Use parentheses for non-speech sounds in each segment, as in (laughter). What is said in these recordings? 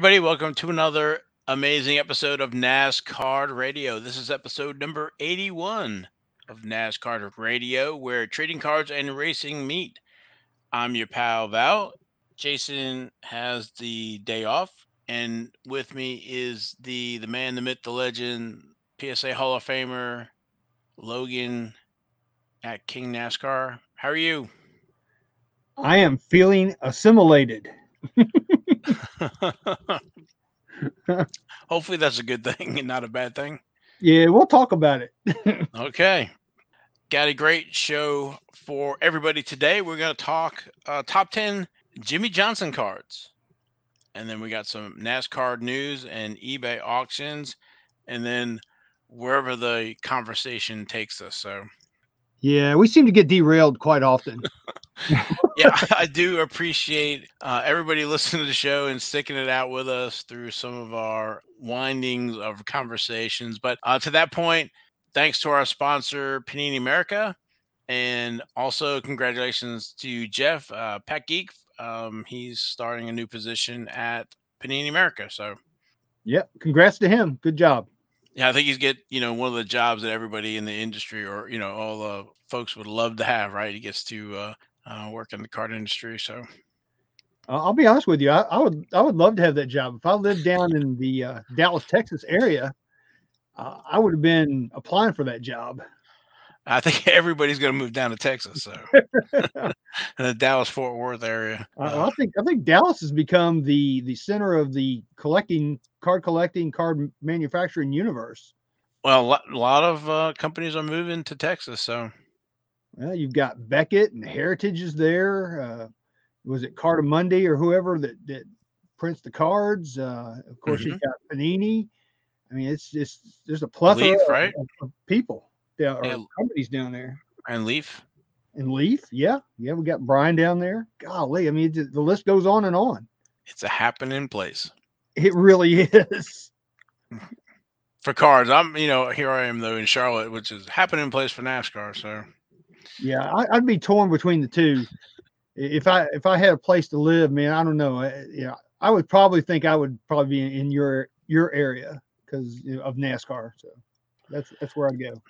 Everybody, welcome to another amazing episode of NASCAR Radio. This is episode number 81 of NASCAR Radio, where trading cards and racing meet. I'm your pal Val. Jason has the day off, and with me is the the man, the myth, the legend, PSA Hall of Famer, Logan at King NASCAR. How are you? I am feeling assimilated. (laughs) Hopefully, that's a good thing and not a bad thing. Yeah, we'll talk about it. (laughs) Okay. Got a great show for everybody today. We're going to talk uh, top 10 Jimmie Johnson cards. And then we got some NASCAR news and eBay auctions. And then wherever the conversation takes us. So, yeah, we seem to get derailed quite often. (laughs) (laughs) yeah, I do appreciate uh, everybody listening to the show and sticking it out with us through some of our windings of conversations. But uh, to that point, thanks to our sponsor, Panini America. And also, congratulations to Jeff, uh, Pat Geek. Um, he's starting a new position at Panini America. So, Yep. Congrats to him. Good job. Yeah, I think he's get you know one of the jobs that everybody in the industry or you know all the folks would love to have. Right, he gets to uh, uh, work in the card industry. So, I'll be honest with you. I, I would I would love to have that job. If I lived down in the uh, Dallas, Texas area, uh, I would have been applying for that job. I think (laughs) everybody's going to move down to Texas. So, (laughs) (laughs) in the Dallas Fort Worth area. I, Uh, I think I think Dallas has become the the center of the collecting card collecting card manufacturing universe. well, a lot, a lot of uh, companies are moving to Texas. So, Well, you've got Beckett and Heritage is there. Uh, was it Cartamundi or whoever that that prints the cards? Uh, of course, you've got Panini. I mean, it's just there's a plethora Leaf, right? of, of people down, or Yeah. companies down there. and Leaf. And Leaf, yeah, yeah, we got Brian down there. Golly, I mean, just- the list goes on and on. It's a happening place It really (laughs) is. for cars, I'm, you know, here I am though in Charlotte, which is happening place for NASCAR. So, Yeah, I, I'd be torn between the two. If I if I had a place to live, man, I don't know. I, yeah, I would probably think I would probably be in, in your your area because you know, of NASCAR. So that's that's where I'd go.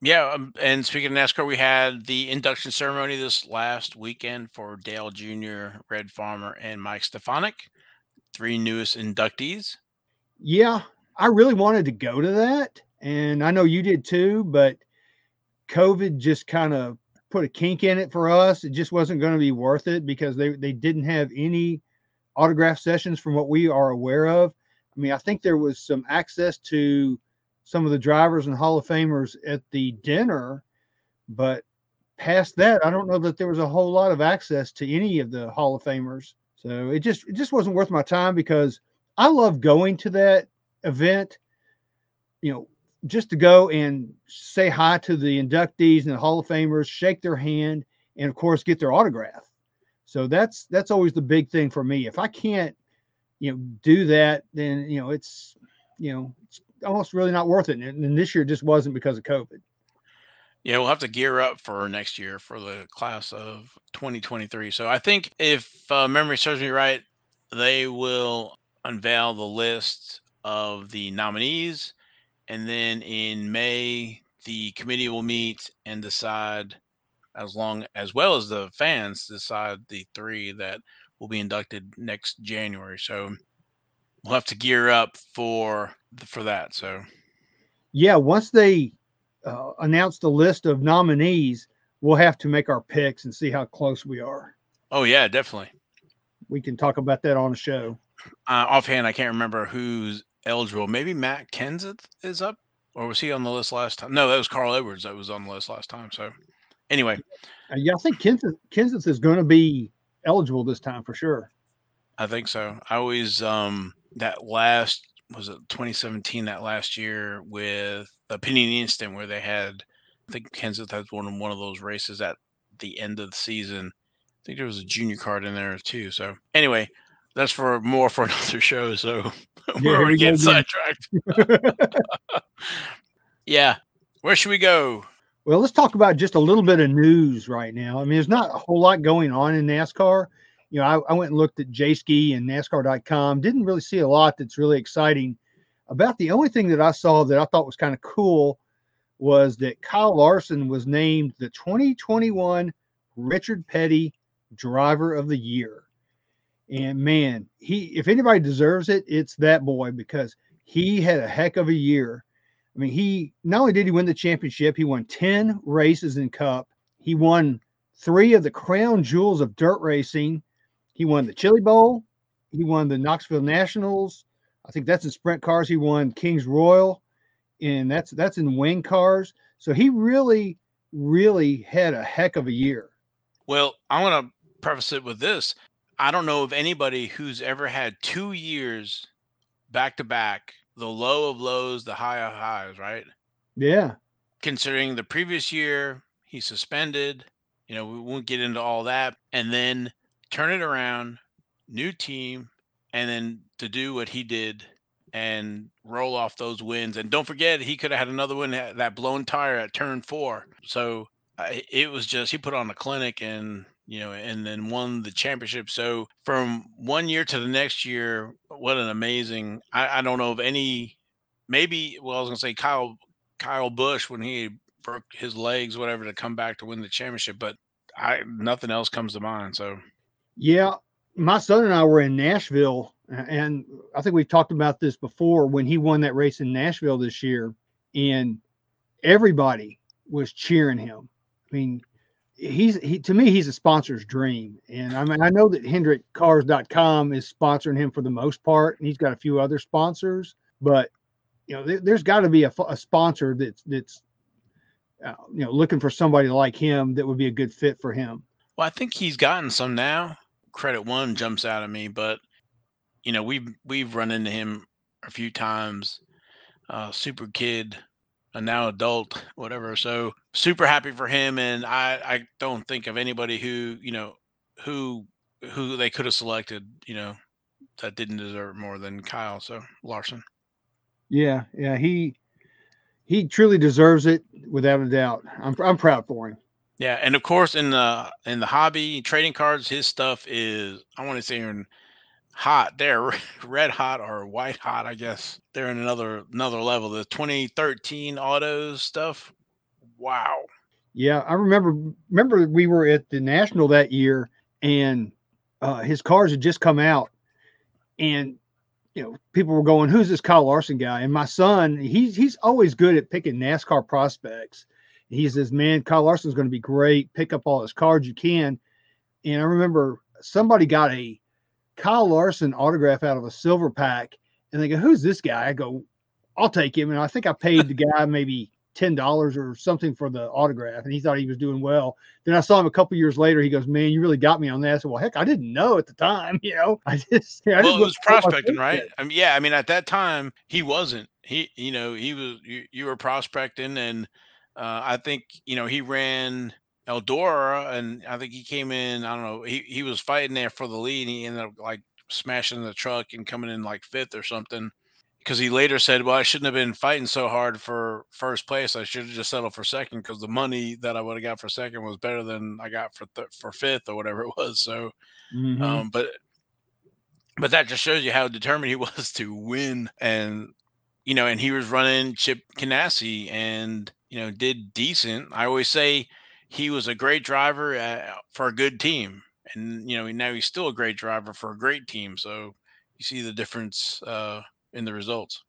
Yeah. Um, and speaking of NASCAR, we had the induction ceremony this last weekend for Dale Jr., Red Farmer, and Mike Stefanik, three newest inductees. Yeah, I really wanted to go to that, and I know you did too, but COVID just kind of put a kink in it for us. It just wasn't going to be worth it because they they didn't have any autograph sessions from what we are aware of. I mean, I think there was some access to some of the drivers and Hall of Famers at the dinner, but past that, I don't know that there was a whole lot of access to any of the Hall of Famers. So it just it just wasn't worth my time because I love going to that event, you know, just to go and say hi to the inductees and the Hall of Famers, shake their hand, and of course get their autograph. So that's that's always the big thing for me. If I can't, you know, do that, then you know it's you know it's almost really not worth it. And, this year just wasn't because of COVID. Yeah, we'll have to gear up for next year for the class of 2023. So I think if uh, memory serves me right, they will unveil the list of the nominees, and then in May the committee will meet and decide, as long as well as the fans decide the three that will be inducted next January. So we'll have to gear up for for that. So Yeah, once they uh, announce the list of nominees, we'll have to make our picks and see how close we are. oh yeah, definitely. We can talk about that on the show. Uh, offhand, I can't remember who's eligible. Maybe Matt Kenseth is up, or was he on the list last time? No, that was Carl Edwards that was on the list last time. So, anyway, Uh, yeah, I think Kenseth, Kenseth is going to be eligible this time for sure. I think so. I always um that last was it 2017 that last year with the Panini Instant where they had I think Kenseth had won one of those races at the end of the season. I think there was a junior card in there too. So anyway, that's for more for (laughs) another show. So (laughs) we're we already getting sidetracked. (laughs) yeah. Where should we go? Well, let's talk about just a little bit of news right now. I mean, there's not a whole lot going on in NASCAR. You know, I, I went and looked at Jayski and NASCAR.com. Didn't really see a lot that's really exciting. About the only thing that I saw that I thought was kind of cool was that Kyle Larson was named the 2021 Richard Petty Driver of the Year. And man, he if anybody deserves it, it's that boy because he had a heck of a year. I mean, he not only did he win the championship, he won 10 races in Cup. He won three of the crown jewels of dirt racing. He won the Chili Bowl. He won the Knoxville Nationals. I think that's in sprint cars. He won Kings Royal, and that's that's in wing cars. So he really, really had a heck of a year. Well, I want to preface it with this. I don't know of anybody who's ever had two years back to back, the low of lows, the high of highs, right? Yeah. Considering the previous year, he suspended, you know, we won't get into all that. And then turn it around, new team, and then to do what he did and roll off those wins. And don't forget, he could have had another one that blown tire at turn four. So it was just he put on a clinic and you know and then won the championship. So from one year to the next year, what an amazing! I, I don't know of any. Maybe well, I was gonna say Kyle Kyle Busch when he broke his legs, whatever, to come back to win the championship, but I nothing else comes to mind. So yeah, my son and I were in Nashville, and I think we've talked about this before when he won that race in Nashville this year, and everybody was cheering him. I mean, he's he to me he's a sponsor's dream, and I mean I know that HendrickCars.com is sponsoring him for the most part, and he's got a few other sponsors, but you know there, has got to be a, a, sponsor that's that's uh, you know looking for somebody like him that would be a good fit for him. Well, I think he's gotten some now. Credit One jumps out at me, but you know we've we've run into him a few times. Uh, super kid, a now adult, whatever. So super happy for him, and I I don't think of anybody who you know who who they could have selected, you know, that didn't deserve more than Kyle. So Larson. Yeah, yeah, he he truly deserves it without a doubt. I'm I'm proud for him. Yeah, and of course in the in the hobby trading cards, his stuff is I want to say in hot. They're (laughs) red hot or white hot, I guess. They're in another another level. The 2013 autos stuff. Wow. Yeah, I remember remember we were at the National that year and uh, his cars had just come out and you know people were going who's this Kyle Larson guy and my son he's he's always good at picking NASCAR prospects he says man Kyle Larson's going to be great pick up all his cards you can and I remember somebody got a Kyle Larson autograph out of a silver pack, and they go, "Who's this guy?" I go, "I'll take him." And I think I paid the guy (laughs) maybe ten dollars or something for the autograph, and he thought he was doing well. Then I saw him a couple years later. He goes, "Man, you really got me on that." I said, "Well, heck, I didn't know at the time. (laughs) You know, I just I well, it was prospecting, right? I mean, yeah, I mean, at that time, he wasn't. He, you know, he was. You, you were prospecting, and uh, I think you know he ran Eldora, and I think he came in. I don't know. He he was fighting there for the lead. And he ended up like smashing the truck and coming in like fifth or something. Because he later said, "Well, I shouldn't have been fighting so hard for first place. I should have just settled for second because the money that I would have got for second was better than I got for th- for fifth or whatever it was." So, mm-hmm. um, but but that just shows you how determined he (laughs) was to win and you know and he was running chip ganassi and you know did decent i always say he was a great driver uh, for a good team, and you know now he's still a great driver for a great team. So you see the difference uh, in the results.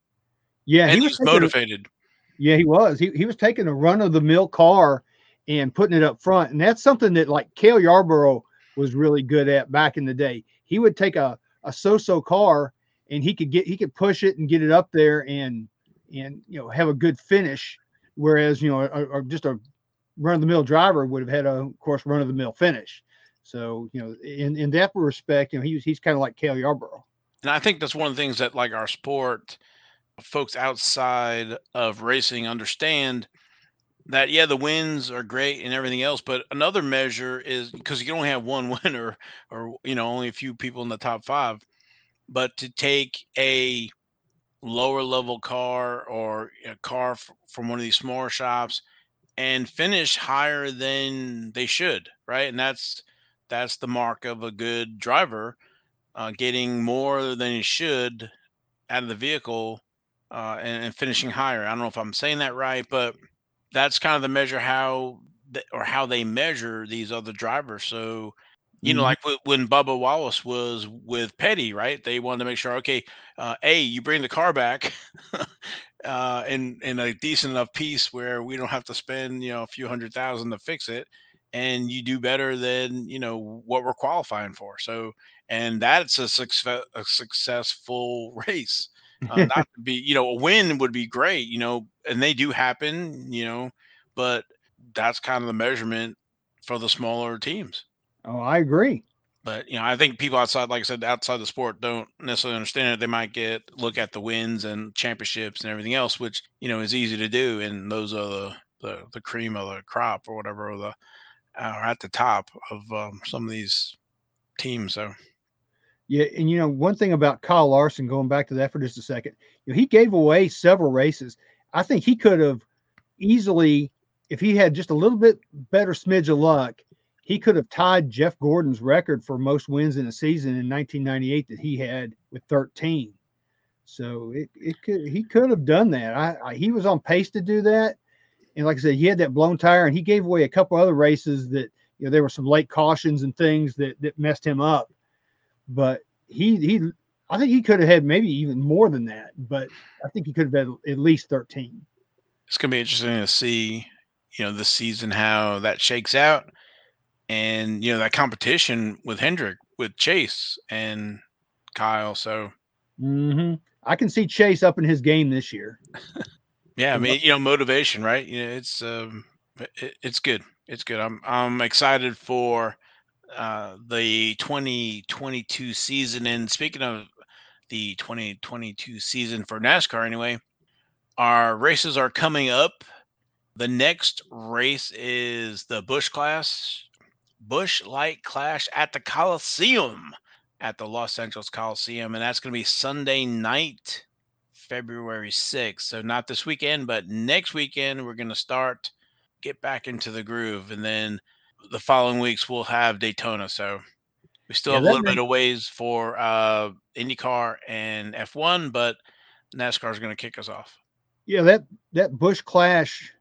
Yeah, and he was motivated. yeah, he was. He he was taking a run of the mill car and putting it up front, and that's something that like Cale Yarborough was really good at back in the day. He would take a a so-so car and he could get he could push it and get it up there and and you know have a good finish whereas you know a, just a run of the mill driver would have had a, of course, run of the mill finish. So, you know, in, in that respect, you know, he's, he's kind of like Cale Yarborough. And I think that's one of the things that like our sport folks outside of racing understand that yeah the wins are great and everything else but another measure is because you only have one (laughs) winner or you know only a few people in the top five but to take a lower level car or a car f- from one of these smaller shops and finish higher than they should, right? And that's that's the mark of a good driver, uh, getting more than he should out of the vehicle uh, and, and, finishing higher. I don't know if I'm saying that right, but that's kind of the measure how th- or how they measure these other drivers. So, you mm-hmm. know, like when Bubba Wallace was with Petty, right? They wanted to make sure, okay, uh, a you bring the car back. (laughs) uh, in in a decent enough piece where we don't have to spend you know a few hundred thousand to fix it, and you do better than you know what we're qualifying for. So, and that's a success a successful (laughs) race. Uh, not (laughs) to be, you know, a win would be great, you know, and they do happen, you know, but that's kind of the measurement for the smaller teams. Oh, I agree. But you know, I think people outside, like I said, outside the sport, don't necessarily understand it. They might get look at the wins and championships and everything else, which you know is easy to do, and those are the the, the cream of the crop or whatever, or the are at the top of um, some of these teams. So, yeah, and you know one thing about Kyle Larson, going back to that for just a second, you know, he gave away several races. I think he could have easily, if he had just a little bit better smidge of luck, he could have tied Jeff Gordon's record for most wins in a season in 1998 that he had with 13. So it, it could he could have done that. I, I he was on pace to do that and like I said, he had that blown tire, and he gave away a couple other races that you know there were some late cautions and things that that messed him up. But he he, I think he could have had maybe even more than that. But I think he could have had at least thirteen. It's gonna be interesting to see, you know, this season how that shakes out, and you know that competition with Hendrick, with Chase and Kyle. So. Mm-hmm. I can see Chase up in his game this year. Yeah, I mean, you know, motivation, right? You know, it's um, it, it's good. It's good. I'm I'm excited for uh, the 2022 season. And speaking of the 2022 season for NASCAR, anyway, our races are coming up. The next race is the Busch Clash, Busch Light Clash at the Coliseum, at the Los Angeles Coliseum, and that's going to be Sunday night. February 6th. So not this weekend, but next weekend we're going to start get back into the groove and then the following weeks we'll have Daytona. So we still yeah, have a little bit of ways for uh IndyCar and F1, but NASCAR is going to kick us off. Yeah, that that Busch Clash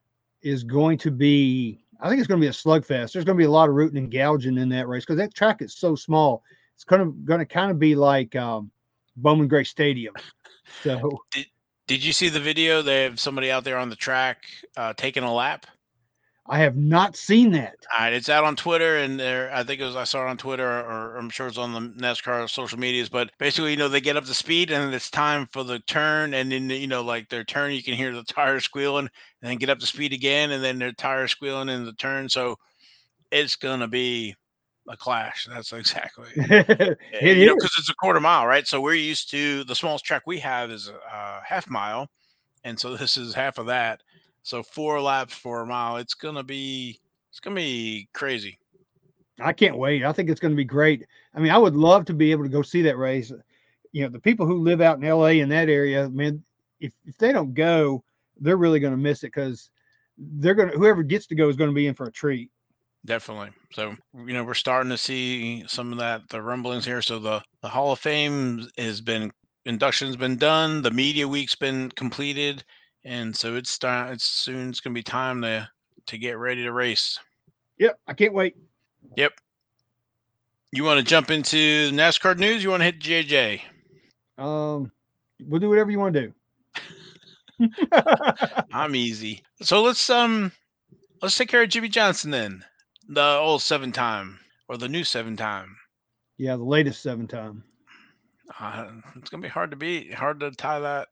is going to be I think it's going to be a slugfest. There's going to be a lot of rooting and gouging in that race because that track is so small. It's kind of going to kind of be like um, Bowman Gray Stadium. So (laughs) did, did you see the video? They have somebody out there on the track uh, taking a lap. I have not seen that. All right, it's out on Twitter, and there I think it was I saw it on Twitter, or, or I'm sure it's on the NASCAR social medias. But basically, you know, they get up to speed, and it's time for the turn, and then you know, like their turn, you can hear the (laughs) tires squealing, and then get up to speed again, and then their tires squealing in the turn. So it's gonna be a clash. That's (laughs) exactly. (laughs) it you know, because it's a quarter mile, right? So we're used to the smallest track we have is a half mile, and so this is half of that. So four laps for a mile. It's gonna be it's gonna be crazy. I can't wait. I think it's gonna be great. I mean, I would love to be able to go see that race. You know, the people who live out in LA in that area, man, if, if they don't go, they're really gonna miss it because they're gonna whoever gets to go is gonna be in for a treat. Definitely. So, you know, we're starting to see some of that, the rumblings here. So the, the Hall of Fame has been induction's been done. The media week's been completed. And so it's time. it's soon it's gonna be time to to get ready to race. Yep, I can't wait. Yep. You want to jump into NASCAR news? You want to hit JJ? Um, we'll do whatever you want to do. (laughs) I'm easy. So let's um let's take care of Jimmie Johnson then. The old seven time or the new seven time. Yeah, the latest seven time. Uh, it's gonna be hard to beat, hard to tie that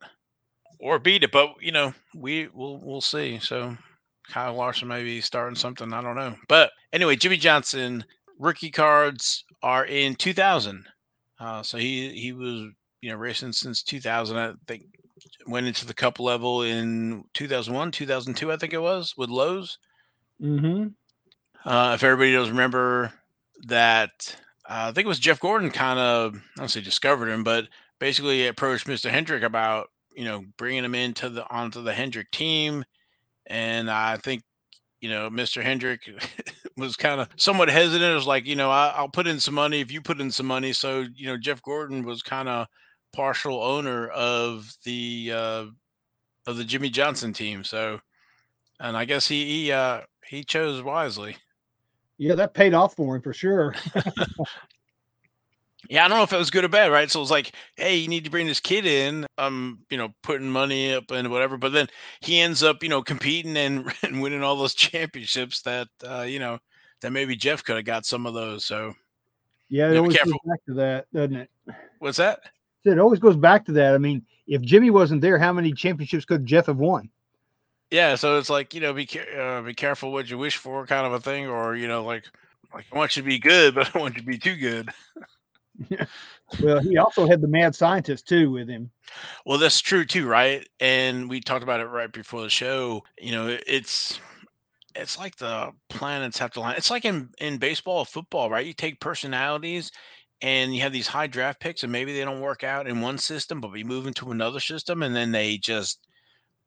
or beat it, but you know, we will we'll see. So Kyle Larson may be starting something, I don't know. But anyway, Jimmie Johnson rookie cards are in 2000. Uh, so he he was you know racing since 2000. I think went into the cup level in 2001, 2002, I think it was with Lowe's. Mm-hmm. Uh, if everybody does remember that, uh, I think it was Jeff Gordon kind of, I don't say discovered him, but basically approached Mr. Hendrick about, you know, bringing him into the, onto the Hendrick team. And I think, you know, Mr. Hendrick (laughs) was kind of somewhat hesitant. It was like, you know, I, will put in some money if you put in some money. So, you know, Jeff Gordon was kind of partial owner of the uh, of the Jimmie Johnson team. So, and I guess he he uh, he chose wisely. Yeah, that paid off for him for sure. (laughs) yeah, I don't know if it was good or bad, right? So it was like, hey, you need to bring this kid in. I'm, you know, putting money up and whatever. But then he ends up, you know, competing and, (laughs) and winning all those championships that, uh, you know, that maybe Jeff could have got some of those. So yeah, it always goes back to that, doesn't it? What's that? It always goes back to that. I mean, if Jimmie wasn't there, how many championships could Jeff have won? Yeah, so it's like you know, be uh, be careful what you wish for, kind of a thing, or you know, like like I want you to be good, (laughs) but I don't want you to be too good. (laughs) well, he also had the mad scientist too with him. Well, that's true too, right? And we talked about it right before the show. You know, it's it's like the planets have to line. It's like in in baseball, or football, right? You take personalities and you have these high draft picks, and maybe they don't work out in one system, but we move into another system, and then they just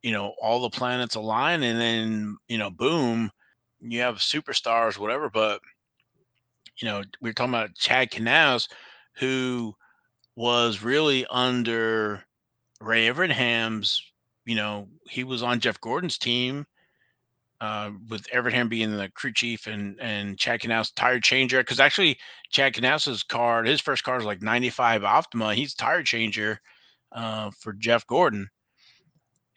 you know all the planets align and then you know boom you have superstars whatever but you know we are talking about chad knaus who was really under ray evernham's you know he was on jeff gordon's team uh, with Evernham being the crew chief and and Chad Knaus tire changer because actually Chad Knaus's car, his first car is like 95 Optima. He's tire changer uh, for Jeff Gordon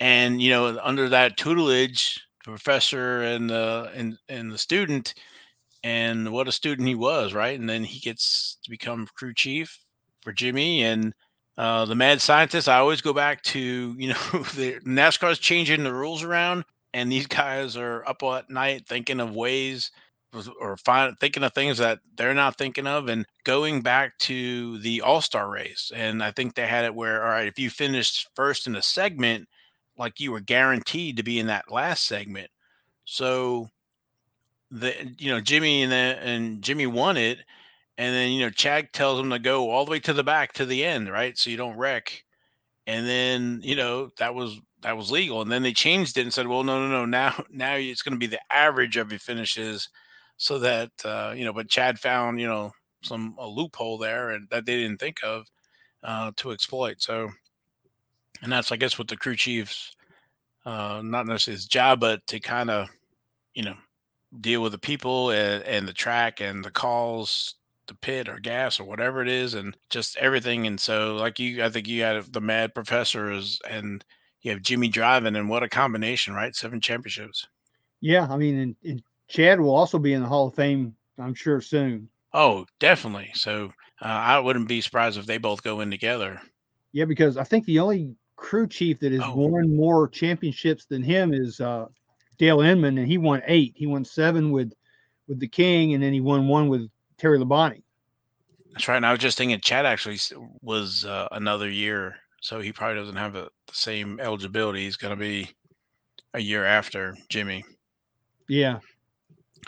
and you know under that tutelage the professor and the and and the student and what a student he was right and then he gets to become crew chief for jimmie and uh, the mad scientist i always go back to you know (laughs) the nascar's changing the rules around and these guys are up at night thinking of ways or find, thinking of things that they're not thinking of and going back to the all-star race and i think they had it where all right if you finished first in a segment like you were guaranteed to be in that last segment. So the you know Jimmie and the, and Jimmie won it, and then you know Chad tells him to go all the way to the back to the end, right? So you don't wreck. And then you know that was that was legal, and then they changed it and said, well, no, no, no, now (laughs) now it's going to be the average of your finishes, so that uh, you know. But Chad found you know some a loophole there, and that they didn't think of uh, to exploit. So and that's I guess what the crew chiefs, uh, not necessarily his job, but to kind of, you know, deal with the people and, and the track and the calls, the pit or gas or whatever it is, and just everything. And so, like you, I think you had the Mad Professors and you have Jimmie driving, and what a combination, right? Seven championships. Yeah, I mean, and, and Chad will also be in the Hall of Fame, I'm sure, soon. Oh, definitely. So uh, I wouldn't be surprised if they both go in together. Yeah, because I think the only crew chief that has oh. won more championships than him is uh, Dale Inman, and he won eight. He won seven with with the King, and then he won one with Terry Labonte. That's right. And I was just thinking, Chad actually was uh, another year, so he probably doesn't have a, the same eligibility. He's going to be a year after Jimmie. Yeah.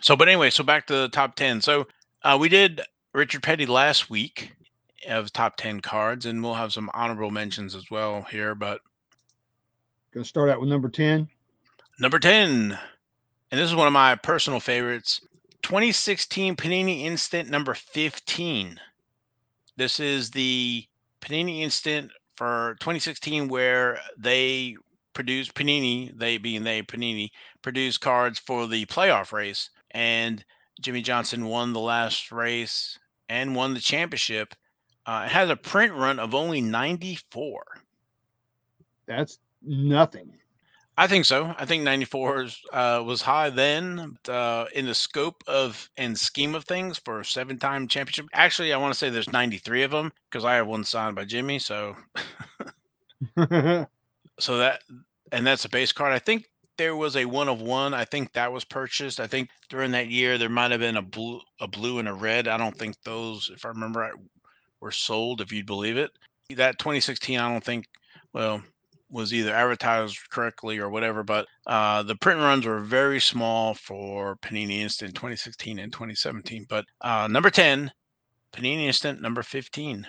So, but anyway, so back to the top ten. So uh, we did Richard Petty last week, of top 10 cards, and we'll have some honorable mentions as well here. But gonna start out with number 10. Number 10, and this is one of my personal favorites 2016 Panini Instant number 15. This is the Panini Instant for 2016 where they produced Panini, they being they Panini, produced cards for the playoff race. And Jimmie Johnson won the last race and won the championship. Uh, it has a print run of only 94. That's nothing. I think so. I think 94 uh, was high then uh, in the scope of and scheme of things for a seven time championship. Actually, I want to say there's 93 of them because I have one signed by Jimmie. So, (laughs) so that, and that's a base card. I think there was a one of one. I think that was purchased. I think during that year there might have been a blue, a blue and a red. I don't think those, if I remember right, were sold, if you'd believe it. That 2016, I don't think, well, was either advertised correctly or whatever, but uh, the print runs were very small for Panini Instant 2016 and 2017. But uh, number 10, Panini Instant number 15.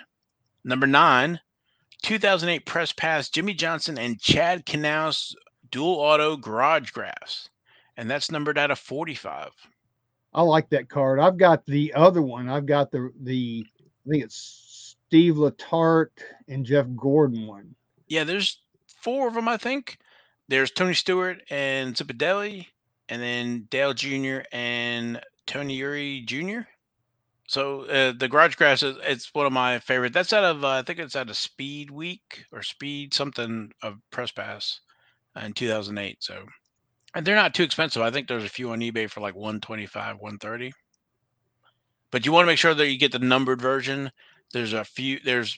Number nine, 2008 Press Pass Jimmie Johnson and Chad Knaus dual auto garage graphs. And that's numbered out of 45. I like that card. I've got the other one. I've got the the I think it's Steve Letarte and Jeff Gordon one. Yeah, there's four of them, I think. There's Tony Stewart and Zipadelli, and then Dale Jr. and Tony Eury Jr. So uh, the Garage Graphs is it's one of my favorite. That's out of uh, I think it's out of Speed Week or Speed something of Press Pass in 2008. So and they're not too expensive. I think there's a few on eBay for like 125, 130. But you want to make sure that you get the numbered version. There's a few there's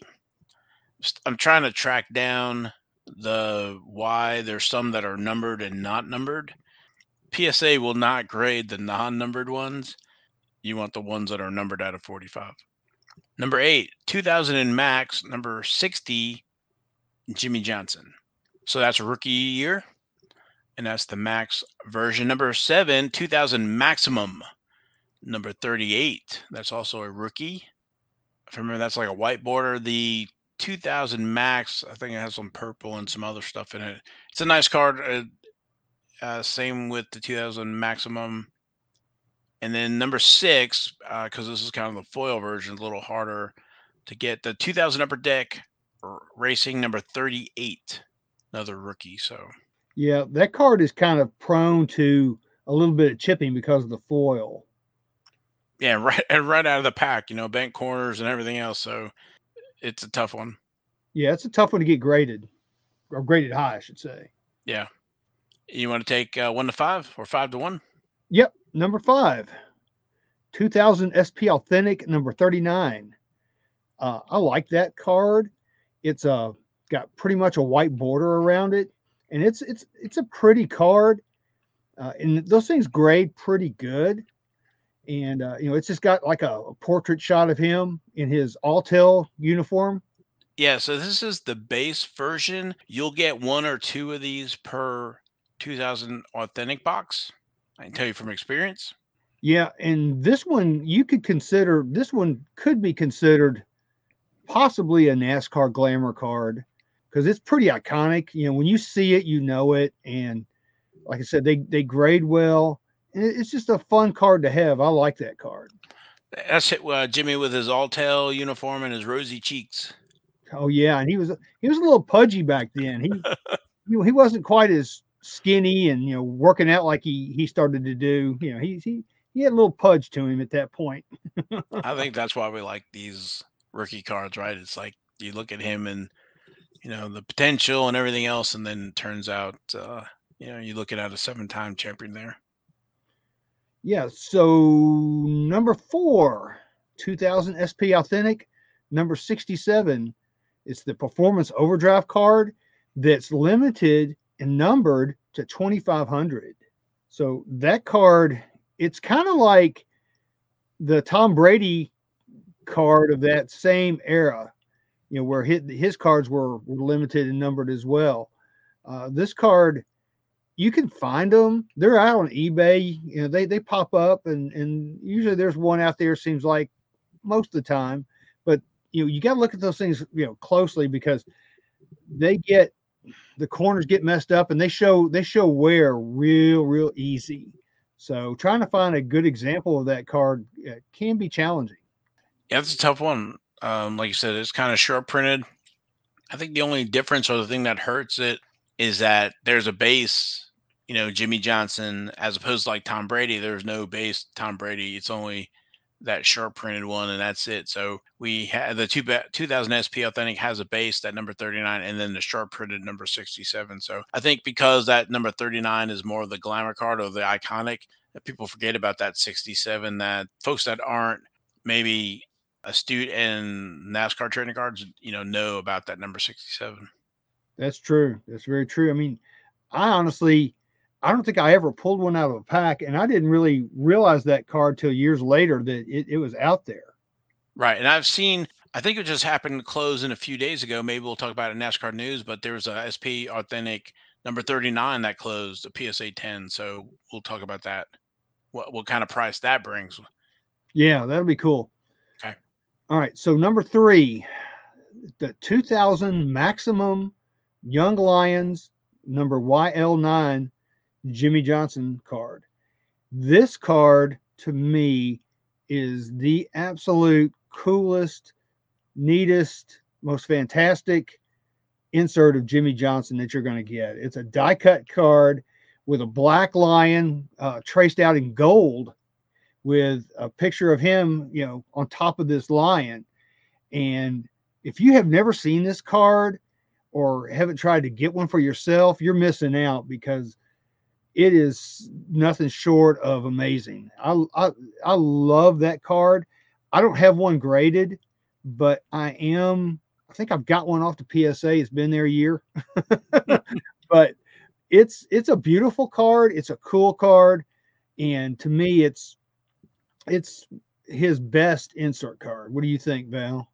I'm trying to track down the why there's some that are numbered and not numbered. PSA will not grade the non-numbered ones you want the ones that are numbered out of 45. Number eight, 2000 and max. Number 60, Jimmie Johnson. So that's rookie year. And that's the max version. Number seven, 2000 maximum. Number 38, that's also a rookie. If I remember, that's like a white border. The 2000 max, I think it has some purple and some other stuff in it. It's a nice card. Uh, uh, same with the 2000 maximum. And then number six, because uh, this is kind of the foil version, a little harder to get the 2000 Upper Deck Racing number 38, another rookie. So, yeah, that card is kind of prone to a little bit of chipping because of the foil. Yeah, (laughs) right, and right out of the pack, you know, bank corners and everything else. So, it's a tough one. Yeah, it's a tough one to get graded, or graded high, I should say. Yeah. You want to take uh, one to five or five to one? Yep. Number five, 2000 SP Authentic number 39. Uh, I like that card. It's uh, got pretty much a white border around it, and it's it's it's a pretty card. Uh, and those things grade pretty good. And uh, you know, it's just got like a, a portrait shot of him in his Alltel uniform. Yeah, so this is the base version. You'll get one or two of these per 2000 authentic box. I can tell you from experience. Yeah, and this one you could consider this one could be considered possibly a NASCAR glamour card because it's pretty iconic. You know, when you see it, you know it, and like I said, they they grade well, it's just a fun card to have. I like that card. That's it, uh, Jimmie with his Alltel uniform and his rosy cheeks. Oh yeah, and he was he was a little pudgy back then. He (laughs) you know, he wasn't quite as skinny and you know working out like he he started to do. You know, he he he had a little pudge to him at that point. (laughs) I think that's why we like these rookie cards, right? It's like you look at him and you know the potential and everything else, and then turns out uh, you know you're looking at a seven-time champion there. Yeah. So number four, 2000 SP Authentic, number 67. It's the Performance Overdrive card that's limited and numbered to 2500 so that card it's kind of like the tom brady card of that same era you know where his, his cards were, were limited and numbered as well uh, this card you can find them they're out on ebay you know they they pop up and and usually there's one out there seems like most of the time but you know you got to look at those things you know closely because they get the corners get messed up and they show they show wear real real easy. So trying to find a good example of that card can be challenging. Yeah, it's a tough one. Um, like you said, it's kind of short printed. I think the only difference or the thing that hurts it is that there's a base, you know, Jimmie Johnson, as opposed to like Tom Brady. There's no base Tom Brady. It's only that sharp printed one, and that's it. So we had the two 2000 SP Authentic has a base that number 39, and then the sharp printed number 67. So I think because that number 39 is more of the glamour card or the iconic, people forget about that 67. That folks that aren't maybe astute in NASCAR trading cards, you know, know about that number 67. That's true. That's very true. I mean, I honestly I don't think I ever pulled one out of a pack, and I didn't really realize that card till years later that it, it was out there. Right, and I've seen. I think it just happened to close in a few days ago. Maybe we'll talk about it in NASCAR news, but there was a SP Authentic number 39 that closed, a PSA 10. So we'll talk about that. What what kind of price that brings? Yeah, that'll be cool. Okay. All right. So number three, the 2000 maximum Young Lions number YL9 Jimmie Johnson card. This card to me is the absolute coolest, neatest, most fantastic insert of Jimmie Johnson that you're going to get. It's a die cut card with a black lion uh, traced out in gold with a picture of him, you know, on top of this lion. And if you have never seen this card or haven't tried to get one for yourself, you're missing out because it is nothing short of amazing. I, I, I love that card. I don't have one graded, but I am. I think I've got one off the PSA. It's been there a year, (laughs) but it's it's a beautiful card. It's a cool card, and to me, it's it's his best insert card. What do you think, Val?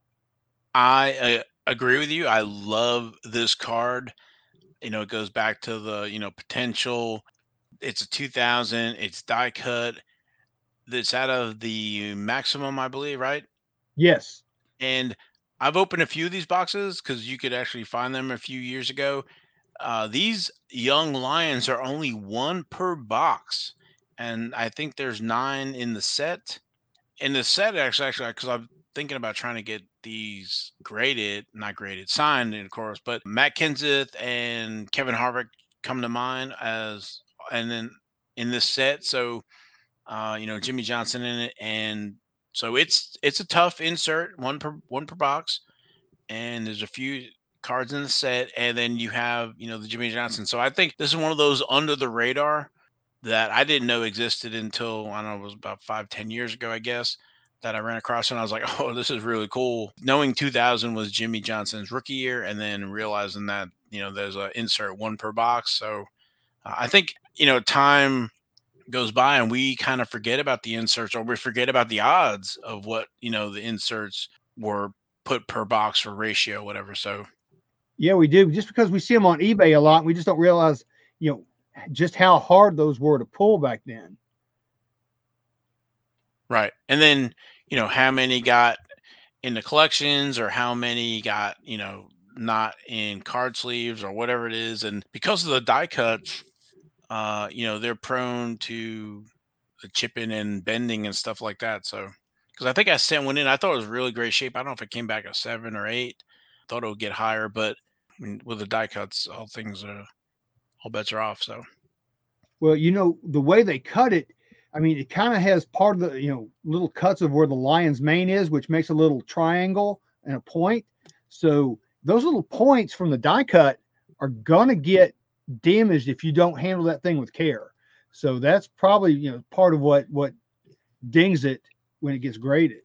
I uh, agree with you. I love this card. You know, it goes back to the you know potential it's a 2000. It's die cut. It's out of the maximum, I believe, right? Yes. And I've opened a few of these boxes because you could actually find them a few years ago. Uh, these young lions are only one per box, and I think there's nine in the set. In the set, actually, actually, because I'm thinking about trying to get these graded, not graded, signed, of course. But Matt Kenseth and Kevin Harvick come to mind as and then in this set. So, uh, you know, Jimmie Johnson in it, and so it's it's a tough insert, one per one per box, and there's a few cards in the set, and then you have you know the Jimmie Johnson. So I think this is one of those under the radar that I didn't know existed until I don't know it was about five ten years ago, I guess. That I ran across and I was like, (laughs) oh, this is really cool. Knowing 2000 was Jimmie Johnson's rookie year, and then realizing that you know there's a insert one per box, so I think you know time goes by and we kind of forget about the inserts or we forget about the odds of what you know the inserts were put per box or ratio whatever so yeah we do just because we see them on ebay a lot we just don't realize you know just how hard those were to pull back then. Right and then you know how many got in the collections or how many got you know not in card sleeves or whatever it is and because of the die cuts uh, you know, they're prone to the chipping and bending and stuff like that. So, because I think I sent one in, I thought it was really great shape. I don't know if it came back a seven or eight. Thought it would get higher, but I mean, with the die cuts, all things, are all bets are off. So, well, you know, the way they cut it, I mean, it kind of has part of the, you know, little cuts of where the lion's mane is, which makes a little triangle and a point. So those little points from the die cut are gonna get damaged if you don't handle that thing with care. So that's probably you know part of what what dings it when it gets graded.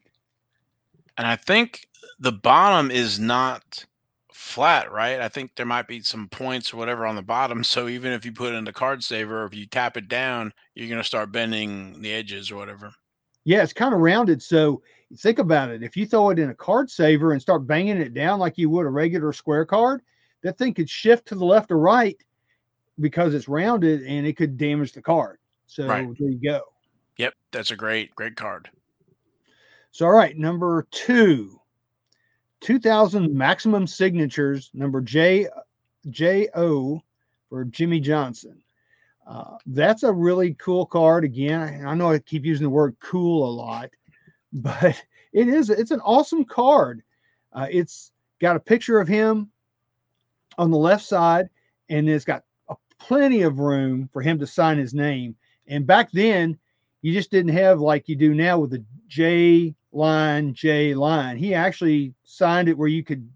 And I think the bottom is not flat, right? I think there might be some points or whatever on the bottom. So even if you put it in the card saver, or if you tap it down, you're going to start bending the edges or whatever. Yeah, it's kind of rounded. So think about it. If you throw it in a card saver and start banging it down like you would a regular square card, that thing could shift to the left or right because it's rounded and it could damage the card. So right. there you go. Yep, that's a great, great card. So all right, number two, 2000 maximum signatures, number J J O for Jimmie Johnson. Uh, that's a really cool card. Again, I know I keep using the word cool a lot, (laughs) but it is it's an awesome card. Uh, it's got a picture of him on the left side, and it's got plenty of room for him to sign his name. And back then, you just didn't have like you do now with the J line, J line. He actually signed it where you could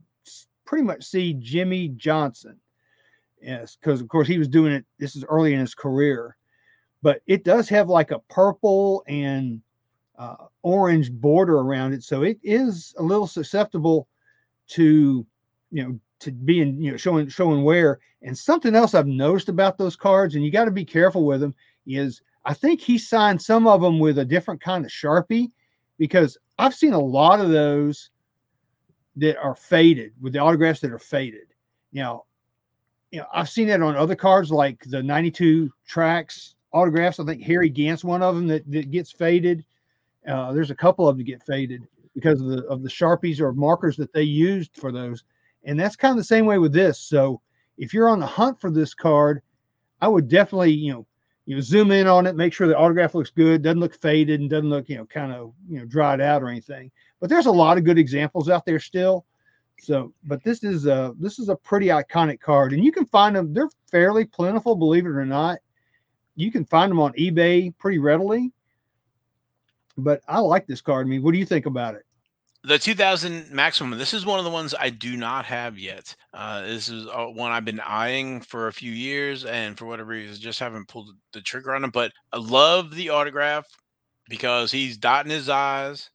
pretty much see Jimmie Johnson. Yes, because of course he was doing it. This is early in his career, but it does have like a purple and uh, orange border around it, so it is a little susceptible to you know to being you know showing showing wear. And something else I've noticed about those cards, and you got to be careful with them, is I think he signed some of them with a different kind of sharpie, because I've seen a lot of those that are faded with the autographs that are faded. Now, you know, I've seen that on other cards like the 92 Traks autographs. I think Harry Gant's one of them that, that gets faded. Uh, there's a couple of them that get faded because of the of the sharpies or markers that they used for those. And that's kind of the same way with this. So if you're on the hunt for this card, I would definitely, you know, you know, zoom in on it, make sure the autograph looks good, doesn't look faded, and doesn't look, you know, kind of, you know, dried out or anything. But there's a lot of good examples out there still. So, but this is a this is a pretty iconic card, and you can find them. They're fairly plentiful, believe it or not. You can find them on eBay pretty readily. But I like this card. I mean, what do you think about it? The 2000 maximum this is one of the ones i do not have yet. Uh, this is uh, one i've been eyeing for a few years and for whatever reason just haven't pulled the trigger on it but i love the autograph because he's dotting his eyes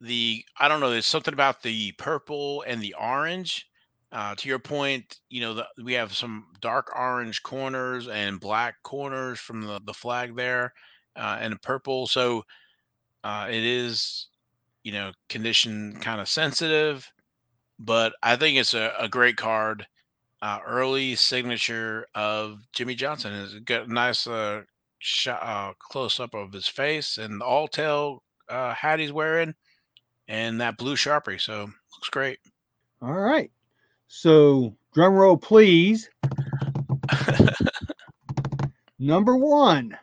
the i don't know there's something about the purple and the orange. Uh, to your point you know the, we have some dark orange corners and black corners from the, the flag there uh, and purple so uh, it is you know, condition kind of sensitive, but I think it's a, a great card. Uh, early signature of Jimmie Johnson is got a nice uh, shot, uh, close up of his face and the Alltel uh, hat he's wearing, and that blue sharpie. So looks great. All right. So drum roll, please. (laughs) Number one,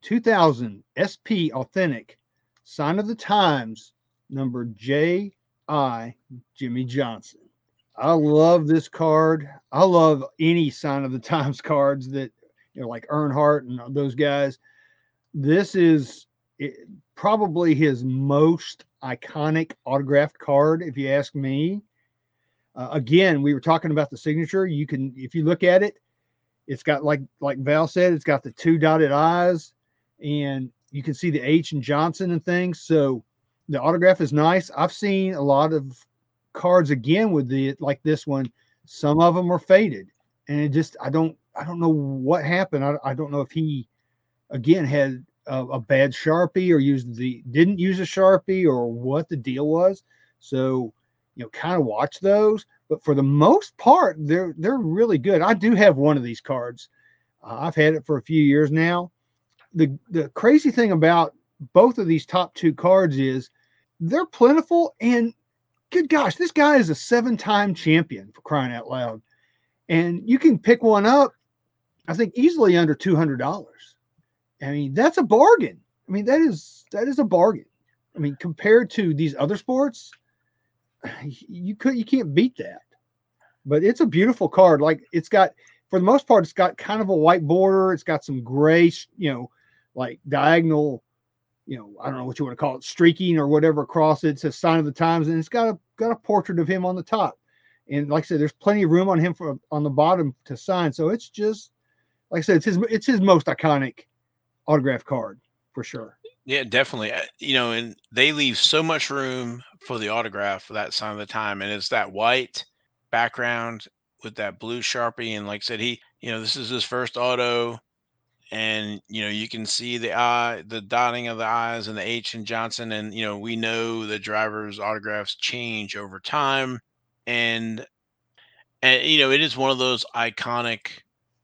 2000 SP Authentic Sign of the Times, number J.I. Jimmie Johnson. I love this card. I love any Sign of the Times (laughs) cards that, you know, like Earnhardt and those guys. This is it, probably his most iconic autographed card, if you ask me. Uh, again, we were talking about the signature. You can, if you look at it, it's got like like Val said, it's got the two dotted eyes, and you can see the H and Johnson and things. So the autograph is nice. I've seen a lot of cards again with the like this one. Some of them are faded, and it just I don't I don't know what happened. I, I don't know if he again had a, a bad sharpie or used the didn't use a sharpie or what the deal was. So you know, kind of watch those. But for the most part, they're they're really good. I do have one of these cards. Uh, I've had it for a few years now the the crazy thing about both of these top two cards is they're plentiful and good gosh, this guy is a seven-time champion for crying out loud. And you can pick one up, I think easily under $200. I mean, that's a bargain. I mean, that is that is a bargain. I mean, compared to these other sports, you could you can't beat that. But it's a beautiful card. Like it's got for the most part, it's got kind of a white border. It's got some gray, you know, like diagonal, you know, I don't know what you want to call it, streaking or whatever across it. It's a sign of the times, and it's got a got a portrait of him on the top. And like I said, there's plenty of room on him for on the bottom to sign. So it's just like I said, it's his it's his most iconic autograph card for sure. Yeah, definitely. Uh, you know, and they leave so much room for the autograph for that sign of the time, and it's that white background with that blue sharpie. And like I said, he, you know, this is his first auto and you know you can see the eye the dotting of the i's and the h in johnson and you know we know the drivers autographs change over time and and you know it is one of those iconic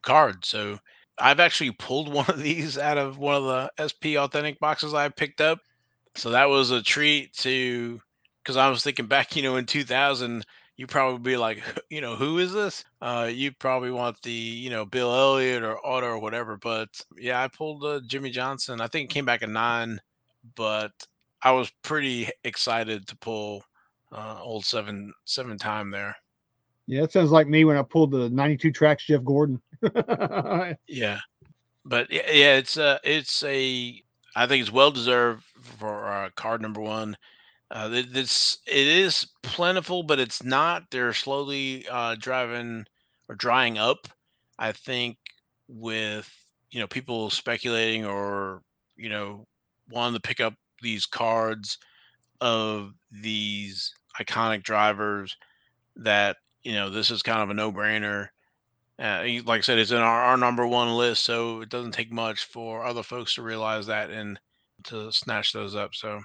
cards so i've actually pulled (laughs) one of these out of one of the sp authentic boxes i picked up so that was a treat to because i was thinking back you know in 2000 you probably be like, you know, who is this? Uh, you probably want the, you know, Bill Elliott or Otto or whatever. But yeah, I pulled uh, Jimmie Johnson. I think it came back at nine, but I was pretty excited to pull uh, old seven seven time there. Yeah, it sounds like me when I pulled the 92 Traks Jeff Gordon. (laughs) yeah. But yeah, yeah, it's a it's a I think it's well deserved for uh, card number one. Uh, this it is plentiful, but it's not. They're slowly uh, driving or drying up. I think with you know people speculating or you know wanting to pick up these cards of these iconic drivers that you know this is kind of a no-brainer uh, like i said it's in our, our number one list so it doesn't take much for other folks to realize that and to snatch those up so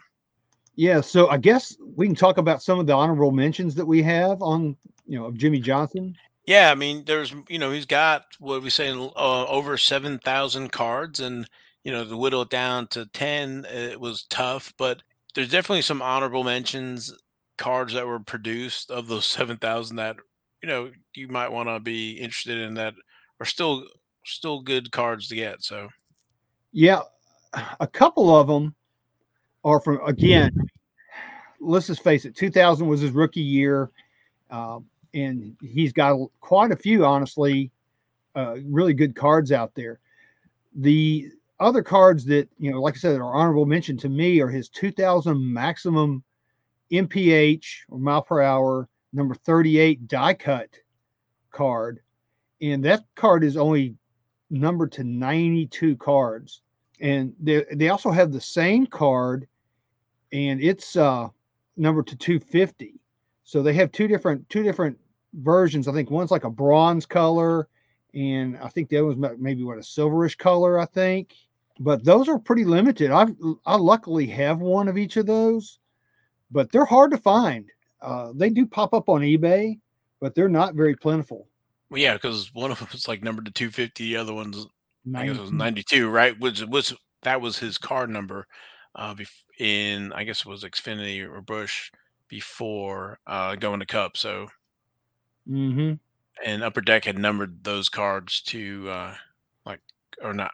yeah, so I guess we can talk about some of the honorable mentions that we have on, you know, of Jimmie Johnson. Yeah, I mean, there's, you know, he's got what we say uh, over seven thousand cards, and you know, to whittle it down to ten, it was tough, but there's definitely some honorable mentions cards that were produced of those (laughs) seven thousand that you know you might want to be interested in that are still still good cards to get. So, yeah, a couple of them are from again. Let's just face it, 2000 was his rookie year, uh, and he's got quite a few, honestly, uh, really good cards out there. The other cards that you know, like I said, are honorable mention to me are his 2000 maximum MPH or mile per hour number 38 die cut card, and that card is only numbered to 92 cards. And they they also have the same card, and it's uh numbered to 250. So they have two different two different versions. I think one's like a bronze color, and I think the other one's maybe what a silverish color. I think, but those are pretty limited. I I luckily have one of each of those, but they're hard to find. Uh, they do pop up on eBay, but they're not very plentiful. Well, yeah, because one of them was like numbered to 250, the other one's I guess it was 92, right? Which was that was his card number uh in I guess it was Xfinity or Busch before uh going to Cup. So mm-hmm. and Upper Deck had numbered those cards to uh like or not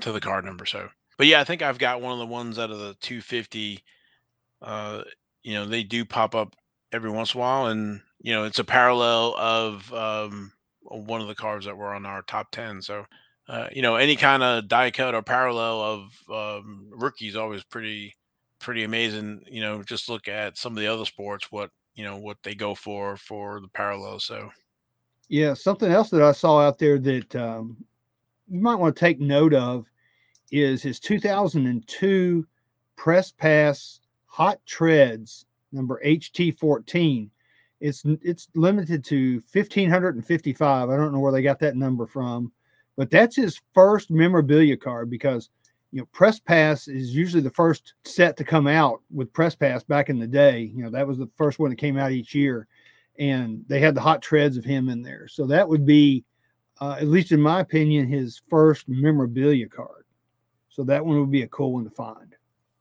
to the card number. So but yeah, I think I've got one of the ones out of the 250. Uh, you know, they do pop up every once in a while, and you know, it's a parallel of um, one of the cards that were on our top ten. So, uh, you know, any kind of die cut or parallel of um, rookies always pretty pretty amazing. You know, just look at some of the other sports, what you know, what they go for for the parallel. So, yeah, something else that I saw out there that um, you might want to take note of is his 2002 press pass hot treads number HT14 it's it's limited to 1555 i don't know where they got that number from but that's his first memorabilia card because you know press pass is usually the first set to come out with press pass back in the day. You know that was the first one that came out each year. And they had the hot treads of him in there. So that would be uh, at least in my opinion his first memorabilia card. So that one would be a cool one to find.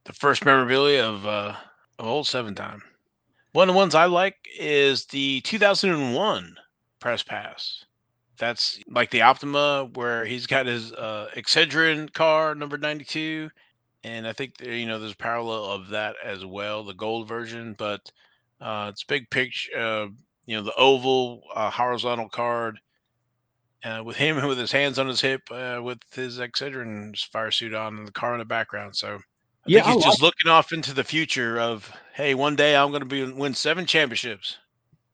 The first memorabilia of uh of old seven time. One of the ones I like is the 2001 press pass. That's like the Optima, where he's got his uh, Excedrin car number 92, and I think there, you know there's a parallel of that as well, the gold version. But uh, it's big picture, uh, you know, the oval uh, horizontal card uh, with him (laughs) with his hands on his hip, uh, with his Excedrin fire suit on, and the car in the background. So I yeah, think he's just looking off into the future of, hey, one day I'm going to be win seven championships.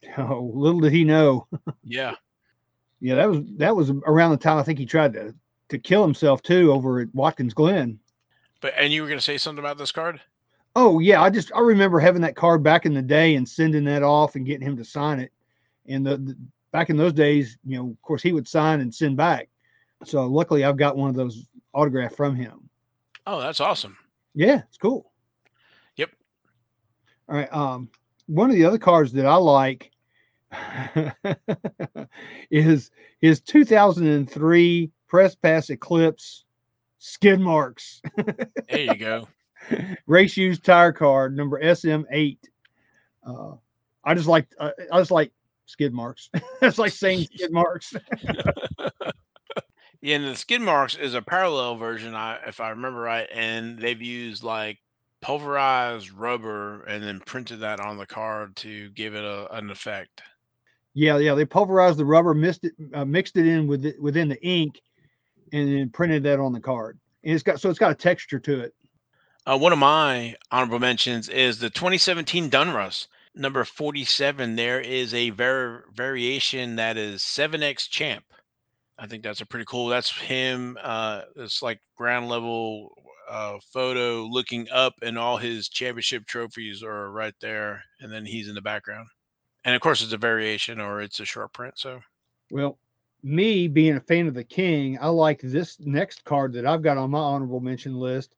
(laughs) Oh, little did he know. yeah, yeah, that was that was around the time I think he tried to to kill himself too over at Watkins Glen. But and you were going to say something about this card? Oh yeah, I just I remember having that card back in the day and sending that off and getting him to sign it. And the, the back in those days, you know, of course he would sign and send back. So luckily I've got one of those autographed from him. Oh, that's awesome. Yeah, it's cool. Yep. All right. Um, one of the other cards that I like (laughs) is his 2003 Press Pass Eclipse skid marks. there you go. (laughs) Race used tire card number SM8. Uh, I just like uh, I just like skid marks. (laughs) That's like saying skid marks. Yeah, and the skid marks is a parallel version, I if I remember right, and they've used like pulverized rubber and then printed that on the card to give it a, an effect. Yeah, yeah, they pulverized the rubber, mixed it, uh, mixed it in with it, within the ink, and then printed that on the card. And it's got so it's got a texture to it. Uh, one of my honorable mentions is the 2017 Donruss number 47. There is a var- variation that is 7x champ. I think that's a pretty cool. That's him. Uh, it's like ground level uh, photo looking up, and all his championship trophies are right there, and then he's in the background. And of course, it's a variation or it's a short print. So, well, me being a fan of the King, I like this next card that I've got on my honorable mention list,